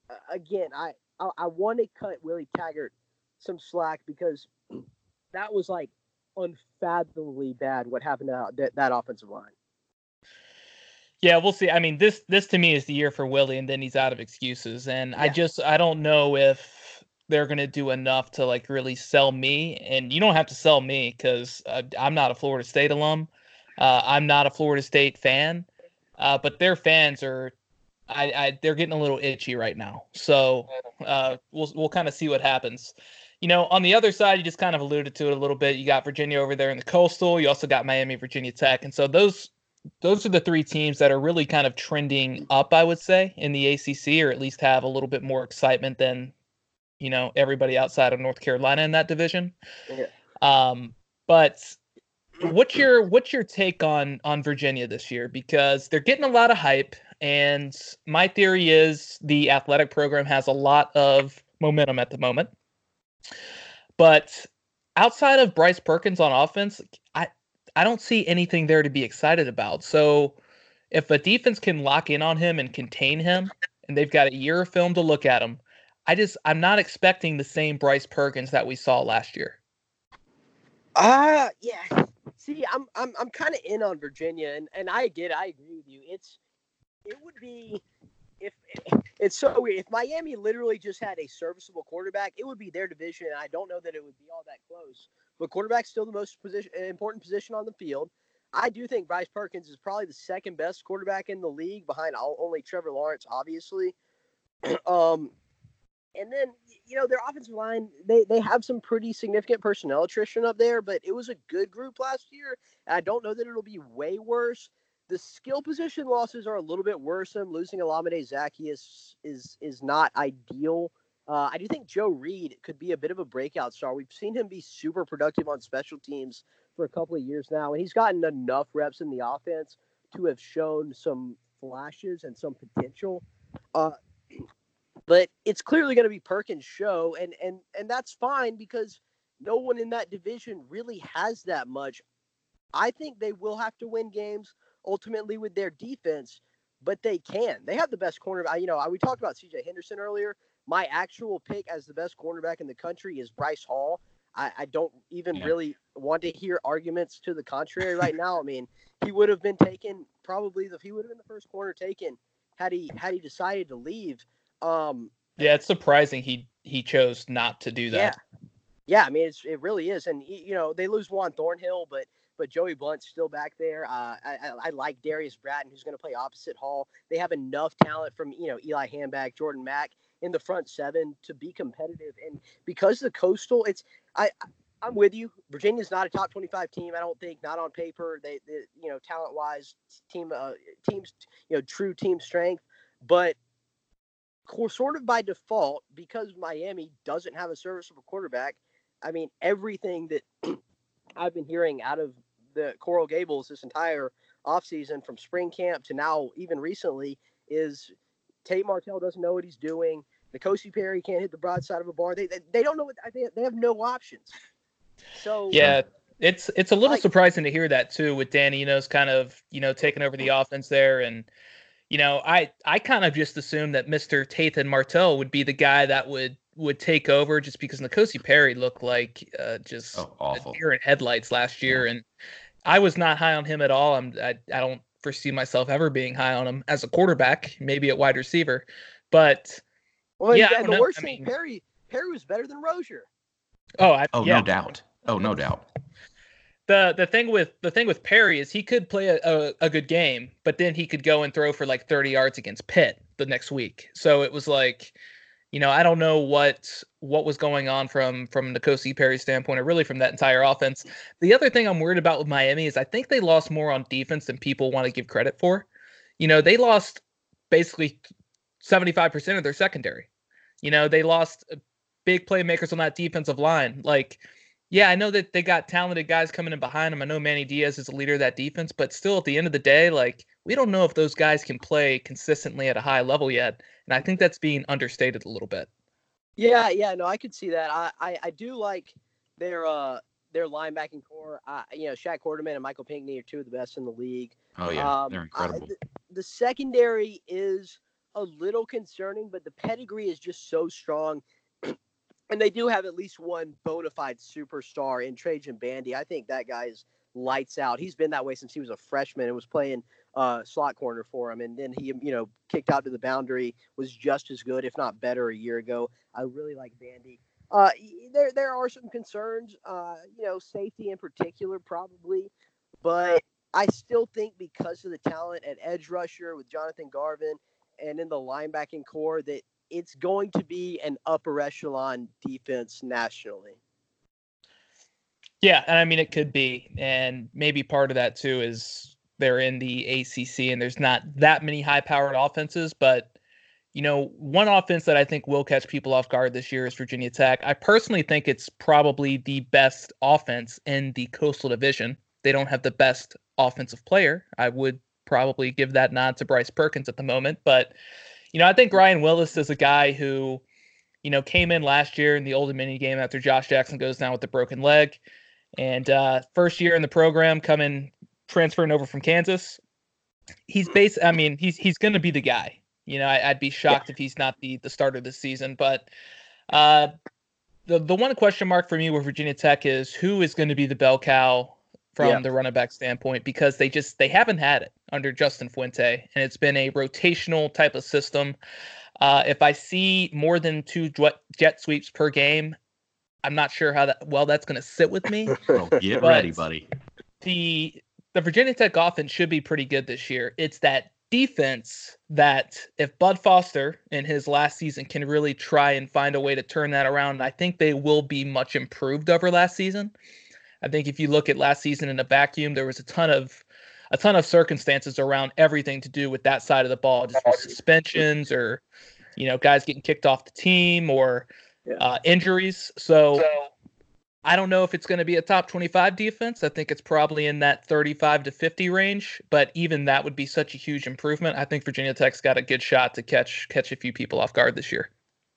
uh, again, I I, I want to cut Willie Taggart some slack because that was like unfathomably bad what happened to that, that offensive line. Yeah, we'll see. I mean, this this to me is the year for Willie, and then he's out of excuses. And yeah. I just I don't know if they're gonna do enough to like really sell me. And you don't have to sell me because uh, I'm not a Florida State alum. Uh, I'm not a Florida State fan, uh, but their fans are. I, I they're getting a little itchy right now, so uh, we'll we'll kind of see what happens you know, on the other side, you just kind of alluded to it a little bit. You got Virginia over there in the coastal. You also got Miami, Virginia Tech, and so those those are the three teams that are really kind of trending up, I would say, in the ACC, or at least have a little bit more excitement than you know everybody outside of North Carolina in that division. Yeah. Um, but what's your what's your take on on Virginia this year? Because they're getting a lot of hype, and my theory is the athletic program has a lot of momentum at the moment. But outside of Bryce Perkins on offense, I I don't see anything there to be excited about. So if a defense can lock in on him and contain him, and they've got a year of film to look at him, I just I'm not expecting the same Bryce Perkins that we saw last year. Uh, yeah. See, I'm I'm I'm kind of in on Virginia, and and I get, I agree with you. It's it would be if it's so weird. If Miami literally just had a serviceable quarterback, it would be their division, and I don't know that it would be all that close. But quarterback's still the most position, important position on the field. I do think Bryce Perkins is probably the second best quarterback in the league, behind only Trevor Lawrence, obviously. um, and then you know their offensive line they they have some pretty significant personnel attrition up there, but it was a good group last year. I don't know that it'll be way worse. The skill position losses are a little bit. Than losing Olamide Zaccheaus is is not ideal. Uh, I do think Joe Reed could be a bit of a breakout star. We've seen him be super productive on special teams for a couple of years now, and he's gotten enough reps in the offense to have shown some flashes and some potential. Uh, but it's clearly going to be Perkins' show, and and and that's fine because no one in that division really has that much. I think they will have to win games ultimately with their defense, but they can. They have the best cornerback. You know, we talked about C.J. Henderson earlier. My actual pick as the best cornerback in the country is Bryce Hall. I, I don't even yeah. really want to hear arguments to the contrary right now. I mean, he would have been taken probably the he would have been the first corner taken had he had he decided to leave. Um, yeah, it's surprising he he chose not to do that. Yeah, yeah. I mean, it's, it really is, and you know they lose Juan Thornhill, but but Joey Blount's still back there. Uh, I, I, like Darius Bratton, who's going to play opposite Hall. They have enough talent from you know Eli Hanback, Jordan Mack in the front seven to be competitive, and because the coastal, it's I. I'm with you. Virginia's not a top 25 team. I don't think, not on paper. They, they you know, talent wise, team, uh, teams, you know, true team strength. But sort of by default, because Miami doesn't have a serviceable quarterback, I mean, everything that I've been hearing out of the Coral Gables this entire offseason from spring camp to now, even recently, is Tate Martell doesn't know what he's doing. N'Kosi Perry can't hit the broadside of a bar. They, they, they don't know what they, they have no options. So yeah, it's it's a little like, surprising to hear that too with Danny you Enos kind of you know taking over the offense there and you know, I I kind of just assumed that Mr. Tathan Martell would be the guy that would would take over just because N'Kosi Perry looked like uh, just oh, awful. deer in headlights last year, yeah. and I was not high on him at all. I'm I, I don't foresee myself ever being high on him as a quarterback, maybe at wide receiver, but well, yeah, and the know. worst I thing, Perry Perry was better than Rosier. Oh, I, oh, yeah. no doubt. Oh, no doubt the the thing with the thing with Perry is he could play a, a, a, good game, but then he could go and throw for like 30 yards against Pitt the next week. So it was like, you know, I don't know what what was going on from from N'Kosi Perry's standpoint, or really from that entire offense. The other thing I'm worried about with Miami is I think they lost more on defense than people want to give credit for. You know, they lost basically 75% of their secondary. You know, they lost uh, big playmakers on that defensive line. Like yeah, I know that they got talented guys coming in behind them. I know Manny Diaz is a leader of that defense, but still, at the end of the day, like we don't know if those guys can play consistently at a high level yet, and I think that's being understated a little bit. Yeah, yeah, no, I could see that. I, I, I do like their uh their linebacking corps. Uh, you know, Shaq Quarterman and Michael Pinckney are two of the best in the league. Oh yeah, um, they're incredible. I, the, the secondary is a little concerning, but the pedigree is just so strong and they do have at least one bona fide superstar in Trajan Bandy. I think that guy is lights out. He's been that way since he was a freshman and was playing uh, slot corner for him. And then he, you know, kicked out to the boundary, was just as good, if not better, a year ago. I really like Bandy. Uh, there, there are some concerns, uh, you know, safety in particular, probably, but I still think because of the talent at edge rusher with Jonathan Garvin and in the linebacking corps that it's going to be an upper echelon defense nationally. Yeah, and I mean it could be, and maybe part of that too is they're in the ACC and there's not that many high-powered offenses, but you know, one offense that I think will catch people off guard this year is Virginia Tech. I personally think it's probably the best offense in the Coastal Division. They don't have the best offensive player. I would probably give that nod to Bryce Perkins at the moment, but you know, I think Ryan Willis is a guy who you know, came in last year in the Old Dominion game after Josh Jackson goes down with a broken leg. And uh, first year in the program, coming transferring over from Kansas. He's base. I mean, he's he's going to be the guy. You know, I, would be shocked yeah. if he's not the the starter this season. But uh, the the one question mark for me with Virginia Tech is who is going to be the bell cow from yeah. the running back standpoint because they just they haven't had it under Justin Fuente, and it's been a rotational type of system. Uh, if I see more than two jet sweeps per game, I'm not sure how that well that's going to sit with me. well, get ready, buddy. The the Virginia Tech offense should be pretty good this year. It's that defense that if Bud Foster in his last season can really try and find a way to turn that around, I think they will be much improved over last season. I think if you look at last season in a vacuum, there was a ton of a ton of circumstances around everything to do with that side of the ball, just with suspensions or you know guys getting kicked off the team or uh, injuries. So, so I don't know if it's going to be a top 25 defense. I think it's probably in that 35 to 50 range, but even that would be such a huge improvement. I think Virginia Tech's got a good shot to catch catch a few people off guard this year.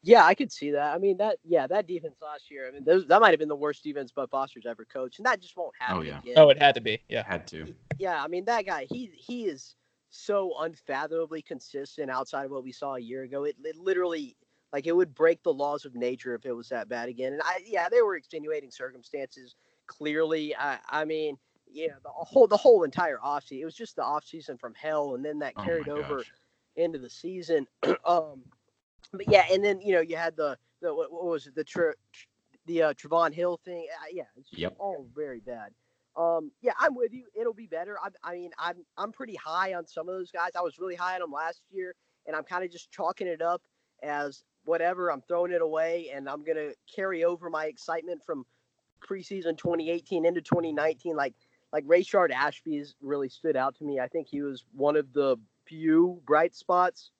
Yeah, I could see that. I mean, that yeah, that defense last year. I mean, those, that might have been the worst defense Bud Foster's ever coached, and that just won't oh, happen. Oh yeah. Again. Oh, it had to be. Yeah, had to. Yeah, I mean that guy. He he is so unfathomably consistent outside of what we saw a year ago. It, it literally like it would break the laws of nature if it was that bad again. And I yeah, there were extenuating circumstances. Clearly, I I mean yeah, the whole the whole entire offseason. It was just the offseason from hell, and then that oh carried over gosh. into the season. um, but yeah, and then you know you had the the what, what was it the tri- the uh, Trevon Hill thing? Uh, yeah, it's yep. all very bad. Um, yeah, I'm with you. It'll be better. I, I mean, I'm I'm pretty high on some of those guys. I was really high on them last year, and I'm kind of just chalking it up as whatever. I'm throwing it away, and I'm gonna carry over my excitement from preseason 2018 into 2019. Like like Rayshard Ashby's really stood out to me. I think he was one of the few bright spots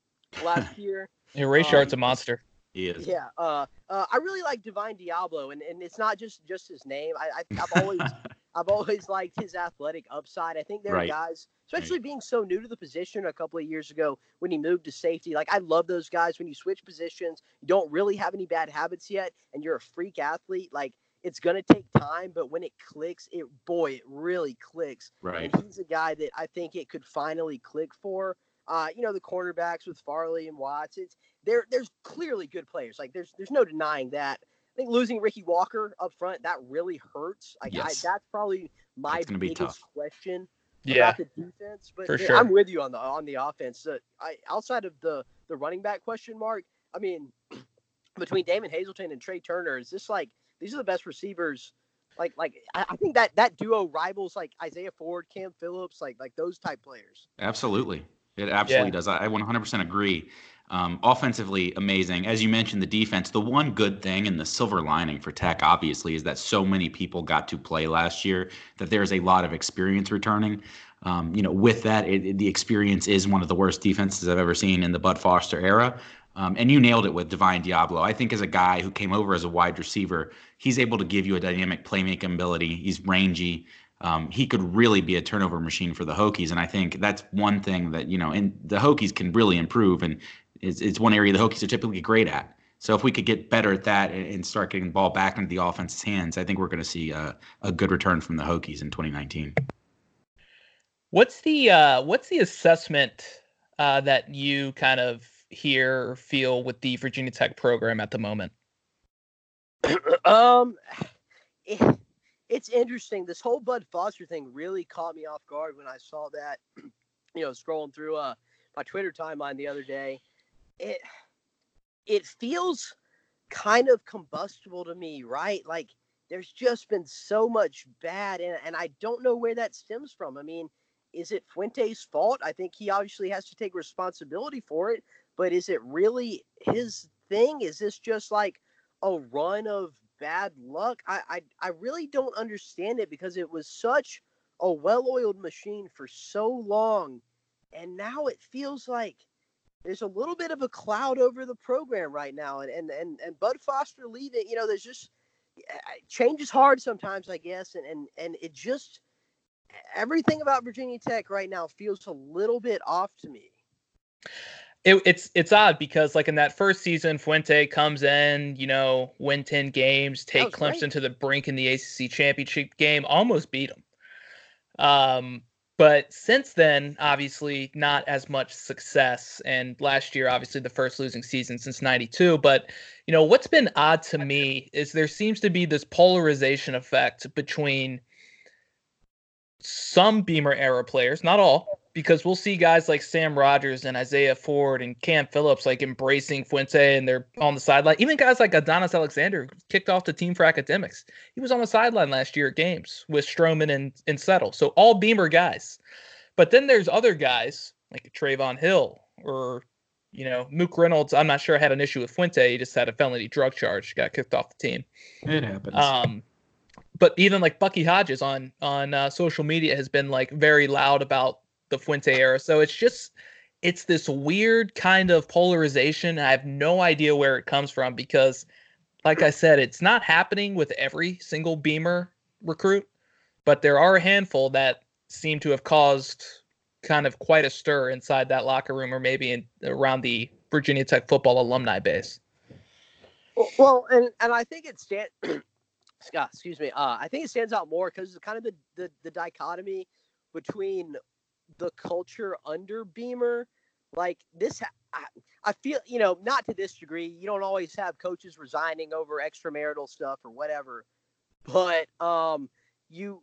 last year. Yeah, Rayshard's um, a monster. He is. Yeah. Uh, uh, I really like Divine Deablo, and, and it's not just just his name. I, I have always I've always liked his athletic upside. I think there right. are guys, especially being so new to the position a couple of years ago when he moved to safety. Like I love those guys when you switch positions, you don't really have any bad habits yet, and you're a freak athlete. Like it's gonna take time, but when it clicks, it boy, it really clicks. Right. And he's a guy that I think it could finally click for. Uh, you know, the cornerbacks with Farley and Watts. It's there. There's clearly good players. Like there's there's no denying that. I think losing Ricky Walker up front that really hurts. Like yes. I, that's probably my biggest question yeah. about the defense. But For yeah, sure. I'm with you on the on the offense. Uh, I outside of the the running back question mark. I mean, between Damon Hazelton and Tre Turner, is this like these are the best receivers? Like like I, I think that that duo rivals like Isaiah Ford, Cam Phillips, like like those type players. Absolutely. It absolutely yeah. does. I 100% agree. Um, offensively, amazing. As you mentioned, the defense. The one good thing and the silver lining for Tech, obviously, is that so many people got to play last year. That there's a lot of experience returning. Um, you know, with that, it, it, the experience is one of the worst defenses I've ever seen in the Bud Foster era. Um, and you nailed it with Divine Deablo. I think as a guy who came over as a wide receiver, he's able to give you a dynamic playmaking ability. He's rangy um, he could really be a turnover machine for the Hokies. And I think that's one thing that, you know, and the Hokies can really improve. And it's, it's one area the Hokies are typically great at. So if we could get better at that and start getting the ball back into the offense's hands, I think we're going to see a, a, good return from the Hokies in 2019. What's the uh, what's the assessment uh, that you kind of hear or feel with the Virginia Tech program at the moment? um, it's interesting. This whole Bud Foster thing really caught me off guard when I saw that. You know, scrolling through uh, my Twitter timeline the other day, it it feels kind of combustible to me, right? Like there's just been so much bad, and and I don't know where that stems from. I mean, is it Fuente's fault? I think he obviously has to take responsibility for it, but is it really his thing? Is this just like a run of bad luck. I, I I really don't understand it because it was such a well-oiled machine for so long, and now it feels like there's a little bit of a cloud over the program right now. And and and, and Bud Foster leaving, you know, there's just change is hard sometimes, I guess, and and and it just everything about Virginia Tech right now feels a little bit off to me. it, it's it's odd because like in that first season, Fuente comes in, you know, win ten games, take Clemson great. to the brink in the ACC championship game, almost beat them. Um, but since then, obviously, not as much success. And last year, obviously, the first losing season since '92. But you know, what's been odd to me is there seems to be this polarization effect between some Beamer era players, not all, because we'll see guys like Sam Rogers and Isaiah Ford and Cam Phillips like embracing Fuente and they're on the sideline. Even guys like Adonis Alexander kicked off the team for academics. He was on the sideline last year at games with Stroman and, and Settle. So all Beamer guys. But then there's other guys like Trevon Hill or, you know, Mook Reynolds. I'm not sure I had an issue with Fuente. He just had a felony drug charge, got kicked off the team. It happens. Um, but even like Bucky Hodges on on uh, social media has been like very loud about the Fuente era. So it's just it's this weird kind of polarization. I have no idea where it comes from because like I said, it's not happening with every single Beamer recruit, but there are a handful that seem to have caused kind of quite a stir inside that locker room or maybe in, around the Virginia Tech football alumni base. Well, and and I think it it's Scott, excuse me. Uh, I think it stands out more because it's kind of the, the the dichotomy between the culture under Beamer. Like this, I, I feel, you know, not to this degree. You don't always have coaches resigning over extramarital stuff or whatever, but um, you,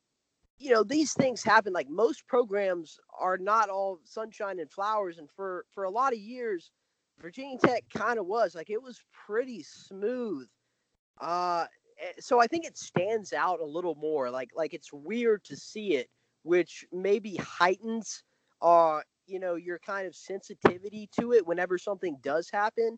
you know, these things happen. Like most programs are not all sunshine and flowers, and for for a lot of years, Virginia Tech kind of was like it was pretty smooth. Uh, eh, so I think it stands out a little more. Like like it's weird to see it which maybe heightens uh you know your kind of sensitivity to it whenever something does happen.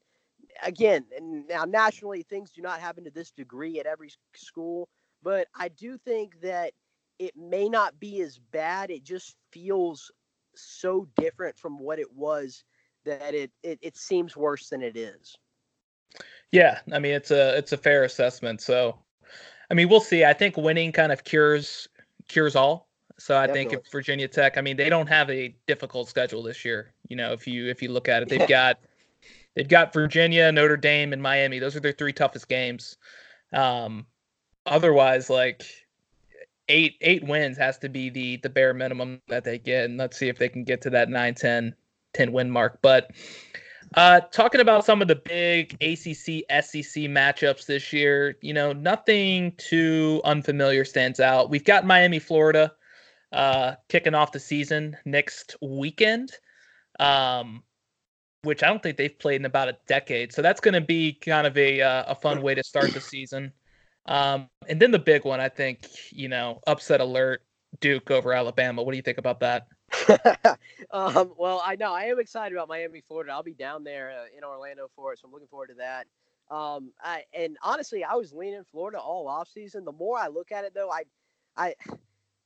Again and now nationally things do not happen to this degree at every school but i do think that it may not be as bad it just feels so different from what it was that it it, it seems worse than it is. Yeah i mean it's a it's a fair assessment so i mean we'll see i think winning kind of cures cures all so I Definitely. think if Virginia Tech, I mean, they don't have a difficult schedule this year. You know, if you if you look at it, they've got they've got Virginia, Notre Dame, and Miami. Those are their three toughest games. Um, otherwise, like eight eight wins has to be the the bare minimum that they get, and let's see if they can get to that 9, 10, 10 win mark. But uh, talking about some of the big ACC SEC matchups this year, you know, nothing too unfamiliar stands out. We've got Miami, Florida uh, kicking off the season next weekend, um, which I don't think they've played in about a decade. So that's going to be kind of a uh, a fun way to start the season. Um, and then the big one, I think, you know, upset alert, Duke over Alabama. What do you think about that? um, well, I know I am excited about Miami, Florida. I'll be down there uh, in Orlando for it, so I'm looking forward to that. Um, I, and honestly, I was leaning Florida all off season. The more I look at it, though, I, I,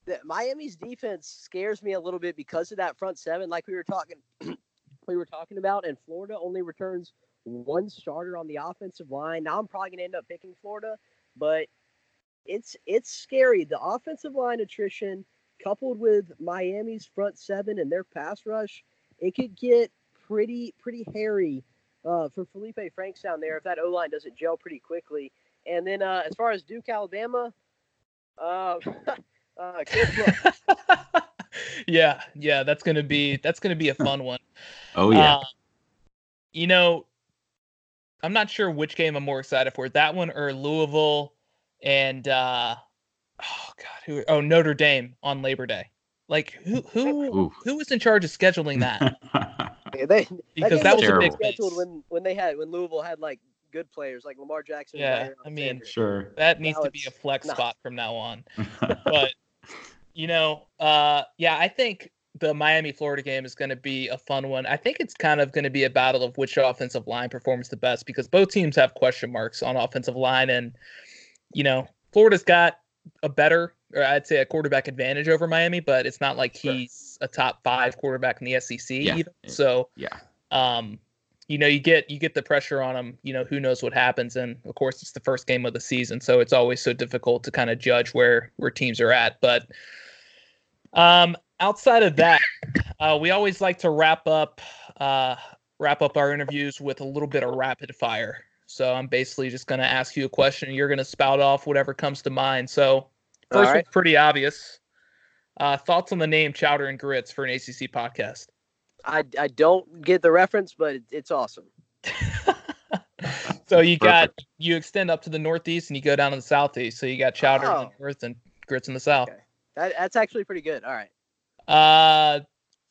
the, Miami's defense scares me a little bit because of that front seven, like we were talking, we were talking about. And Florida only returns one starter on the offensive line. Now I'm probably gonna end up picking Florida, but it's it's scary. The offensive line attrition coupled with Miami's front seven and their pass rush, it could get pretty pretty hairy uh, for Felipe Franks down there if that O line doesn't gel pretty quickly. And then uh, as far as Duke, Alabama, uh, Uh, yeah, yeah, that's gonna be that's gonna be a fun one. oh yeah. Uh, you know, I'm not sure which game I'm more excited for, that one or Louisville and uh, oh god, who? Oh, Notre Dame on Labor Day. Like who who who was in charge of scheduling that? yeah, they, because that, that was a big scheduled when when they had when Louisville had like good players like Lamar Jackson. Yeah, I mean, sure, that needs now to be a flex not. spot from now on. but you know, uh, yeah, I think the Miami Florida game is going to be a fun one. I think it's kind of going to be a battle of which offensive line performs the best because both teams have question marks on offensive line, and you know, Florida's got a better, or I'd say a quarterback advantage over Miami, but it's not like he's a top five quarterback in the SEC yeah. either. So yeah, um, you know, you get you get the pressure on them. You know, who knows what happens, and of course, it's the first game of the season, so it's always so difficult to kind of judge where where teams are at. But um, outside of that, uh, we always like to wrap up uh, wrap up our interviews with a little bit of rapid fire. So I'm basically just going to ask you a question. And you're going to spout off whatever comes to mind. So first right. one's pretty obvious. Uh, thoughts on the name Chowder and Grits for an ACC podcast? I, I don't get the reference, but it's awesome. so you got you extend up to the northeast and you go down to the southeast. So you got chowder in Oh. the north and grits in the south. Okay. That, that's actually pretty good. All right. Uh,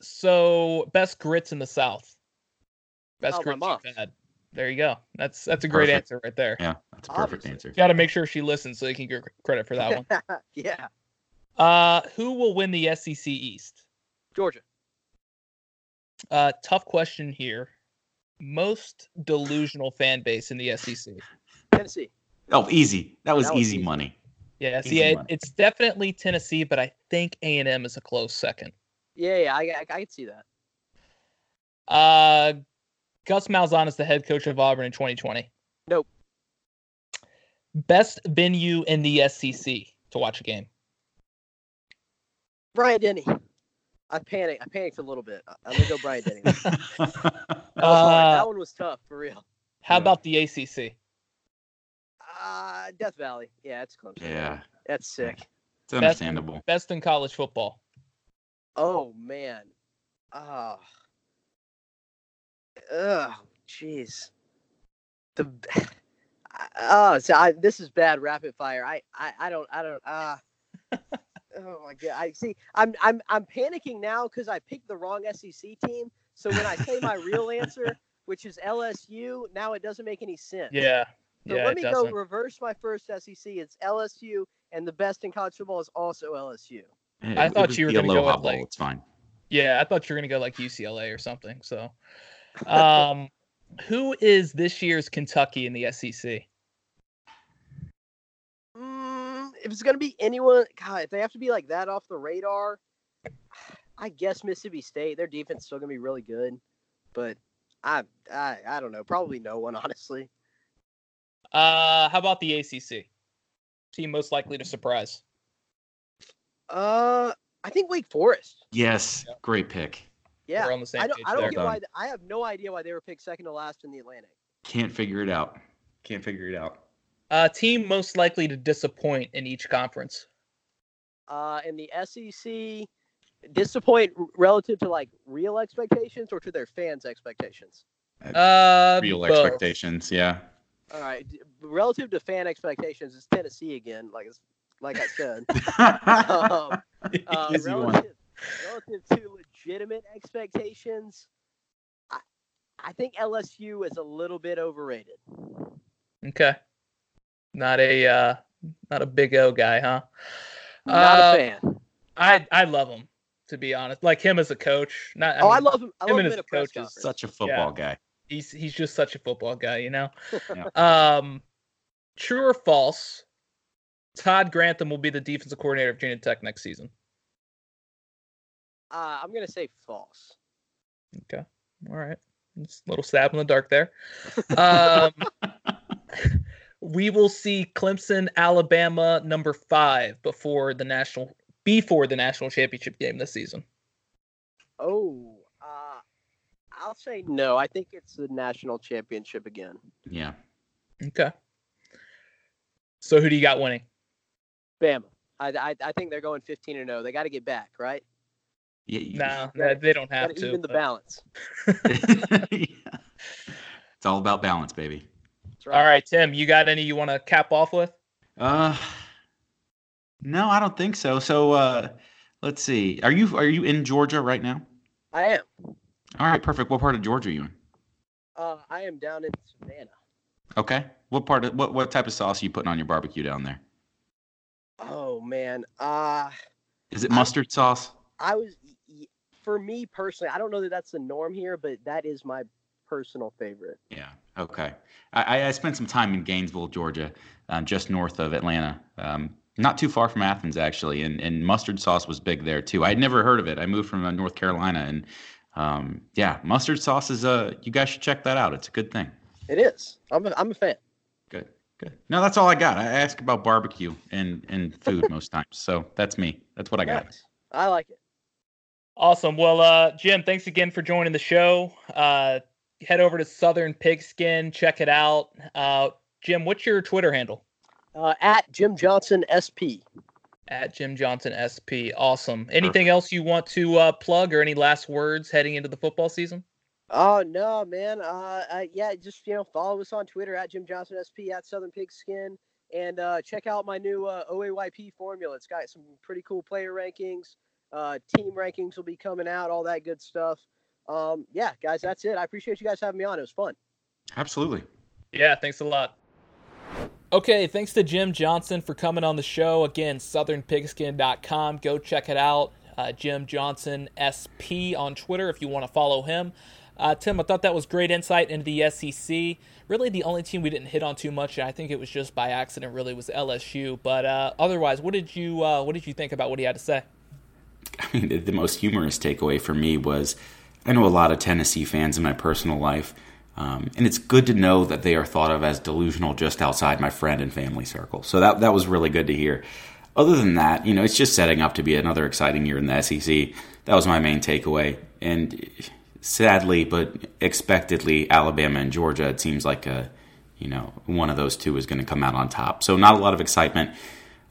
so best grits in the south. Best Oh, my grits mom. you've had. There you go. That's that's a great Perfect. answer right there. Yeah, that's a perfect Obviously. answer. Got to make sure she listens so you can get credit for that one. yeah. Uh, who will win the SEC East? Georgia. Uh, tough question here. Most delusional fan base in the SEC. Tennessee. Oh, easy. That was, That was easy, easy. money. Yeah, see, it, it's definitely Tennessee, but I think A and M is a close second. Yeah, yeah, I, I, I can see that. Uh, Gus Malzahn is the head coach of Auburn in 2020. Nope. Best venue in the SEC to watch a game. Bryant-Denny. I panicked. I panicked a little bit. I- I'm gonna go Bryant-Denny. That. Uh, That one was tough for real. How Yeah. about the ACC? Uh, Death Valley. Yeah, it's close. yeah, That's sick. it's understandable. Best in college football. Oh man. Oh. Ugh. Jeez. The. Oh, so I, this is bad rapid fire. I, I, I don't, I don't. Ah. oh my god. I see. I'm, I'm, I'm panicking now because I picked the wrong SEC team. So when I say my real answer, which is LSU, now it doesn't make any sense. Yeah. So yeah, let me go reverse my first SEC. It's LSU, and the best in college football is also LSU. Hey, I thought you were gonna go Aloha with, like- It's fine. Yeah, I thought you were gonna go like UCLA or something. So, um, who is this year's Kentucky in the SEC? Mm, if it's gonna be anyone, God, if they have to be like that off the radar, I guess Mississippi State. Their defense is still gonna be really good, but I, I, I don't know. Probably no one, honestly. Uh, how about the ACC? Team most likely to surprise. Uh, I think Wake Forest. Yes, Yep. great pick. Yeah, We're on the same I don't, page I don't there. get why. I have no idea why they were picked second to last in the Atlantic. Can't figure it out. Can't figure it out. Uh, team most likely to disappoint in each conference. Uh, in the SEC, disappoint relative to like real expectations or to their fans' expectations. Uh, Real both. expectations, yeah. All right, relative to fan expectations, it's Tennessee again. Like it's, like I said. um, uh, Easy one. relative, relative to legitimate expectations, I, I think LSU is a little bit overrated. Okay. Not a uh, not a big O guy, huh? Not Uh, a fan. I I love him to be honest. Like him as a coach. Not. I oh, I mean, love him. I love and him his in a coach is. Such a football guy. He's he's just such a football guy, you know. Yeah. Um, true or false? Todd Grantham will be the defensive coordinator of Virginia Tech next season. Uh, I'm gonna say false. Okay. All right. It's a little stab in the dark there. Um, we will see Clemson, Alabama, number five before the national before the national championship game this season. Oh, I'll say no. I think it's the national championship again. Yeah. Okay. So who do you got winning? Bama. I, I, I think they're going 15 and 0. They got to get back, right? Yeah. you- No, gotta- they don't have Got to to. even the balance. Yeah. It's all about balance, baby. That's right. All right, Tim, you got any you want to cap off with? Uh no, I don't think so. So uh let's see. Are you are you in Georgia right now? I am. All right, perfect. What part of Georgia are you in? Uh, I am down in Savannah. Okay. What part of what what type of sauce are you putting on your barbecue down there? Oh man. Uh, Is it I- mustard sauce? I was for me personally. I don't know that that's the norm here, but that is my personal favorite. Yeah. Okay. I, I- I spent some time in Gainesville, Georgia, uh, just north of Atlanta. Um, not too far from Athens, actually, and, and mustard sauce was big there too. I'd never heard of it. I moved from uh, North Carolina, and um, yeah, mustard sauce is a. You guys should check that out. It's a good thing. It is. I'm a, I'm a fan. Good. Good. No, that's all I got. I ask about barbecue and and food most times, so that's me. That's what I got. Nice. I like it. Awesome. Well, uh, Jim, thanks again for joining the show. Uh, head over to Southern Pigskin, check it out. Uh, Jim, what's your Twitter handle? Uh, at Jim Johnson SP. At Jim Johnson SP. Awesome. Anything else you want to uh, plug or any last words heading into the football season? Oh no, man. Uh, uh, yeah, just you know, follow us on Twitter at Jim Johnson SP at Southern Pigskin, and uh, check out my new uh, OAYP formula. It's got some pretty cool player rankings. Uh, team rankings will be coming out, all that good stuff. Um, yeah, guys, that's it. I appreciate you guys having me on. It was fun. Absolutely. Yeah, thanks a lot. Okay, thanks to Jim Johnson for coming on the show. Again, southernpigskin.com. Go check it out. Uh, Jim Johnson SP on Twitter if you want to follow him. Uh, Tim, I thought that was great insight into the SEC. Really, the only team we didn't hit on too much, and I think it was just by accident, really, was LSU. But uh, otherwise, what did you uh, what did you think about what he had to say? I mean, the most humorous takeaway for me was I know a lot of Tennessee fans in my personal life um, and it's good to know that they are thought of as delusional just outside my friend and family circle. So that that was really good to hear. Other than that, you know, it's just setting up to be another exciting year in the SEC. That was my main takeaway. And sadly, but expectedly, Alabama and Georgia. It seems like a, you know, one of those two is going to come out on top. So not a lot of excitement.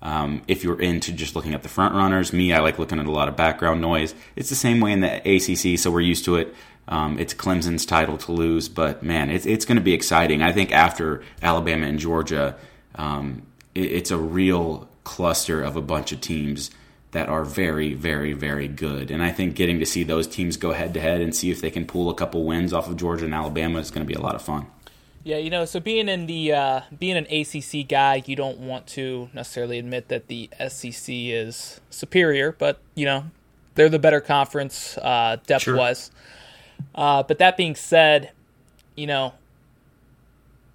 Um, if you're into just looking at the front runners, me, I like looking at a lot of background noise. It's the same way in the ACC, so we're used to it. Um, it's Clemson's title to lose, but man, it's it's going to be exciting. I think after Alabama and Georgia, um, it, it's a real cluster of a bunch of teams that are very, very, very good. And I think getting to see those teams go head to head and see if they can pull a couple wins off of Georgia and Alabama is going to be a lot of fun. Yeah, you know, so being in the uh, being an ACC guy, you don't want to necessarily admit that the SEC is superior, but you know, they're the better conference uh, depth wise. Sure. Uh, but that being said, you know,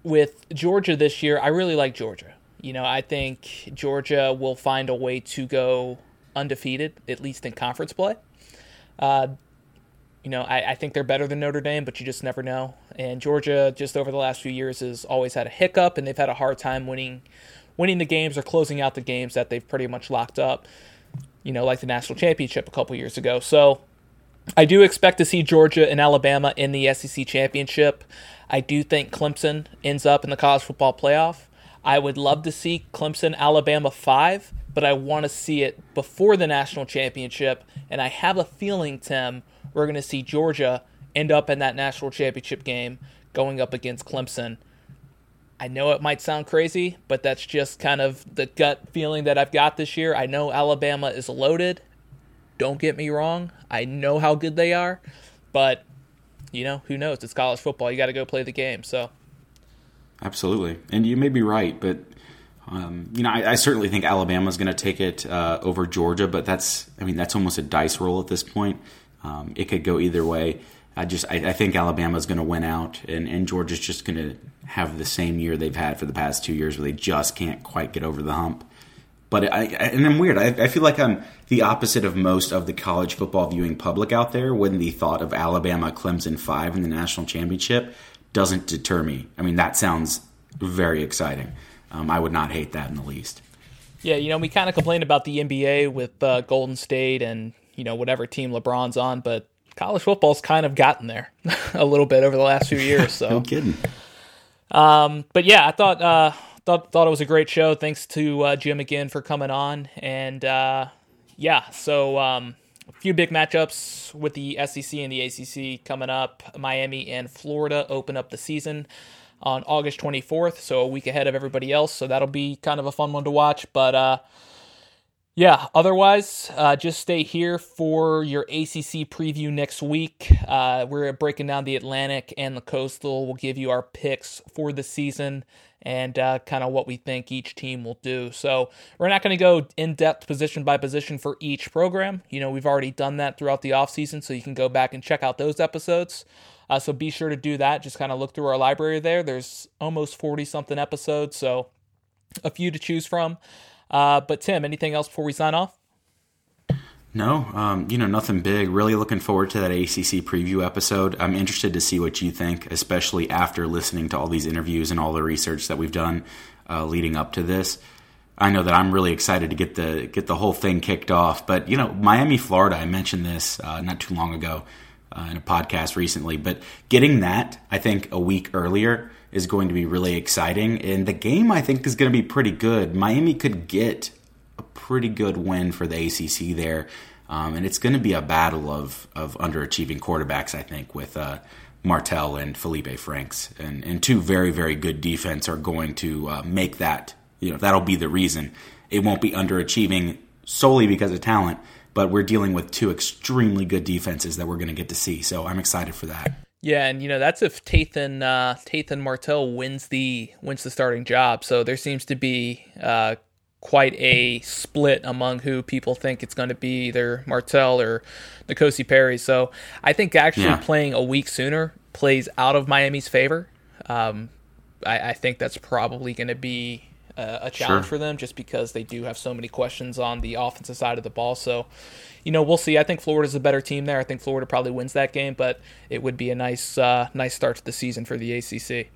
with Georgia this year, I really like Georgia. You know, I think Georgia will find a way to go undefeated, at least in conference play. Uh, you know, I, I, think they're better than Notre Dame, but you just never know. And Georgia, just over the last few years, has always had a hiccup, and they've had a hard time winning, winning the games or closing out the games that they've pretty much locked up. You know, like the national championship a couple years ago. So I do expect to see Georgia and Alabama in the SEC championship. I do think Clemson ends up in the college football playoff. I would love to see Clemson Alabama 5, but I want to see it before the national championship. And I have a feeling, Tim, we're going to see Georgia end up in that national championship game going up against Clemson. I know it might sound crazy, but that's just kind of the gut feeling that I've got this year. I know Alabama is loaded. Don't get me wrong. I know how good they are, but you know, who knows? It's college football. You got to go play the game. So, absolutely, and you may be right, but um, you know, I, I, certainly think Alabama's going to take it uh, over Georgia, but that's, I mean, that's almost a dice roll at this point. Um, it could go either way. I just, I, I think Alabama's going to win out, and, and Georgia's just going to have the same year they've had for the past two years, where they just can't quite get over the hump. But I, and I'm weird. I, I, feel like I'm the opposite of most of the college football viewing public out there when the thought of Alabama Clemson 5 in the national championship doesn't deter me. I mean, that sounds very exciting. Um, I would not hate that in the least. Yeah, you know, we kind of complain about the NBA with uh, Golden State and, you know, whatever team LeBron's on, but college football's kind of gotten there a little bit over the last few years. So. no kidding. Um, but yeah, I thought. Uh, thought thought it was a great show. Thanks to uh, Jim again for coming on, and uh, yeah, so um, a few big matchups with the SEC and the ACC coming up. Miami and Florida open up the season on August 24th, so a week ahead of everybody else. So that'll be kind of a fun one to watch. But uh, yeah, otherwise, uh, just stay here for your ACC preview next week. Uh, we're breaking down the Atlantic and the Coastal. We'll give you our picks for the season and uh, kind of what we think each team will do. So we're not going to go in depth position by position for each program. You know, we've already done that throughout the offseason, so you can go back and check out those episodes. Uh, so be sure to do that. Just kind of look through our library there. There's almost 40 something episodes, so a few to choose from. Uh, but Tim, anything else before we sign off? No, um, you know, nothing big. Really looking forward to that ACC preview episode. I'm interested to see what you think, especially after listening to all these interviews and all the research that we've done uh, leading up to this. I know that I'm really excited to get the get the whole thing kicked off. But you know, Miami, Florida. I mentioned this uh, not too long ago. uh, in a podcast recently. But getting that, I think, a week earlier is going to be really exciting. And the game, I think, is going to be pretty good. Miami could get a pretty good win for the ACC there. Um, and it's going to be a battle of, of underachieving quarterbacks, I think, with uh, Martell and Felipe Franks. And, and two very, very good defense are going to uh, make that, you know, that'll be the reason. It won't be underachieving solely because of talent, but we're dealing with two extremely good defenses that we're going to get to see. So I'm excited for that. Yeah, and you know that's if Tathan uh, Tathan Martell wins the wins the starting job. So there seems to be uh, quite a split among who people think it's going to be, either Martell or N'Kosi Perry. So I think actually yeah. playing a week sooner plays out of Miami's favor. Um, I, I, think that's probably going to be a, a challenge sure. for them just because they do have so many questions on the offensive side of the ball. So you know, we'll see. I think Florida's a better team there. I think Florida probably wins that game, but it would be a nice, uh, nice start to the season for the ACC.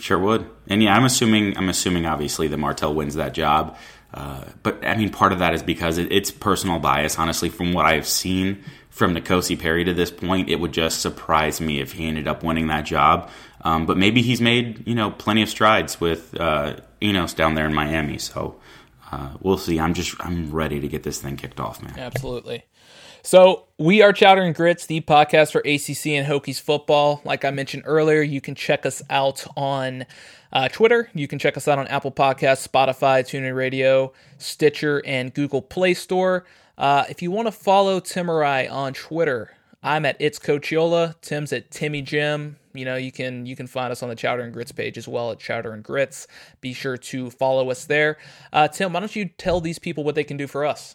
Sure would. And yeah, I'm assuming, I'm assuming obviously that Martell wins that job. Uh, but I mean, part of that is because it, it's personal bias. Honestly, from what I've seen from N'Kosi Perry to this point, it would just surprise me if he ended up winning that job. Um, but maybe he's made you know plenty of strides with uh, Enos down there in Miami. So uh, we'll see. I'm just I'm ready to get this thing kicked off, man. Absolutely. So we are Chowder and Grits, the podcast for ACC and Hokies football. Like I mentioned earlier, you can check us out on uh, Twitter. You can check us out on Apple Podcasts, Spotify, TuneIn Radio, Stitcher, and Google Play Store. Uh, if you want to follow Timurai on Twitter, I'm at It's Coachiola. Tim's at Timmy Jim. You know, you can you can find us on the Chowder and Grits page as well at Chowder and Grits. Be sure to follow us there. Uh, Tim, why don't you tell these people what they can do for us?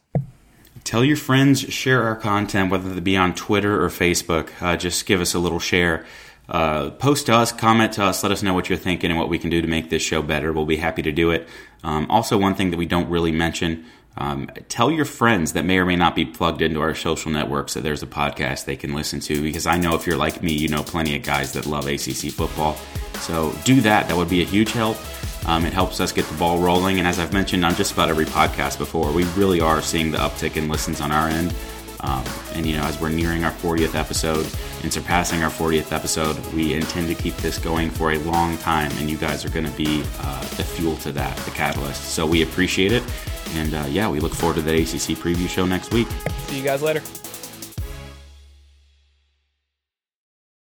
Tell your friends, share our content, whether it be on Twitter or Facebook. Uh, just give us a little share. Uh, post to us, comment to us, let us know what you're thinking and what we can do to make this show better. We'll be happy to do it. Um, also, one thing that we don't really mention um, tell your friends that may or may not be plugged into our social networks that there's a podcast they can listen to because I know if you're like me, you know plenty of guys that love ACC football. So do that. That would be a huge help. Um, it helps us get the ball rolling. And as I've mentioned on just about every podcast before, we really are seeing the uptick in listens on our end. Um, and you know, as we're nearing our 40th episode and surpassing our 40th episode, we intend to keep this going for a long time, and you guys are going to be uh, the fuel to that, the catalyst. So we appreciate it, and uh, yeah, we look forward to the ACC preview show next week. See you guys later.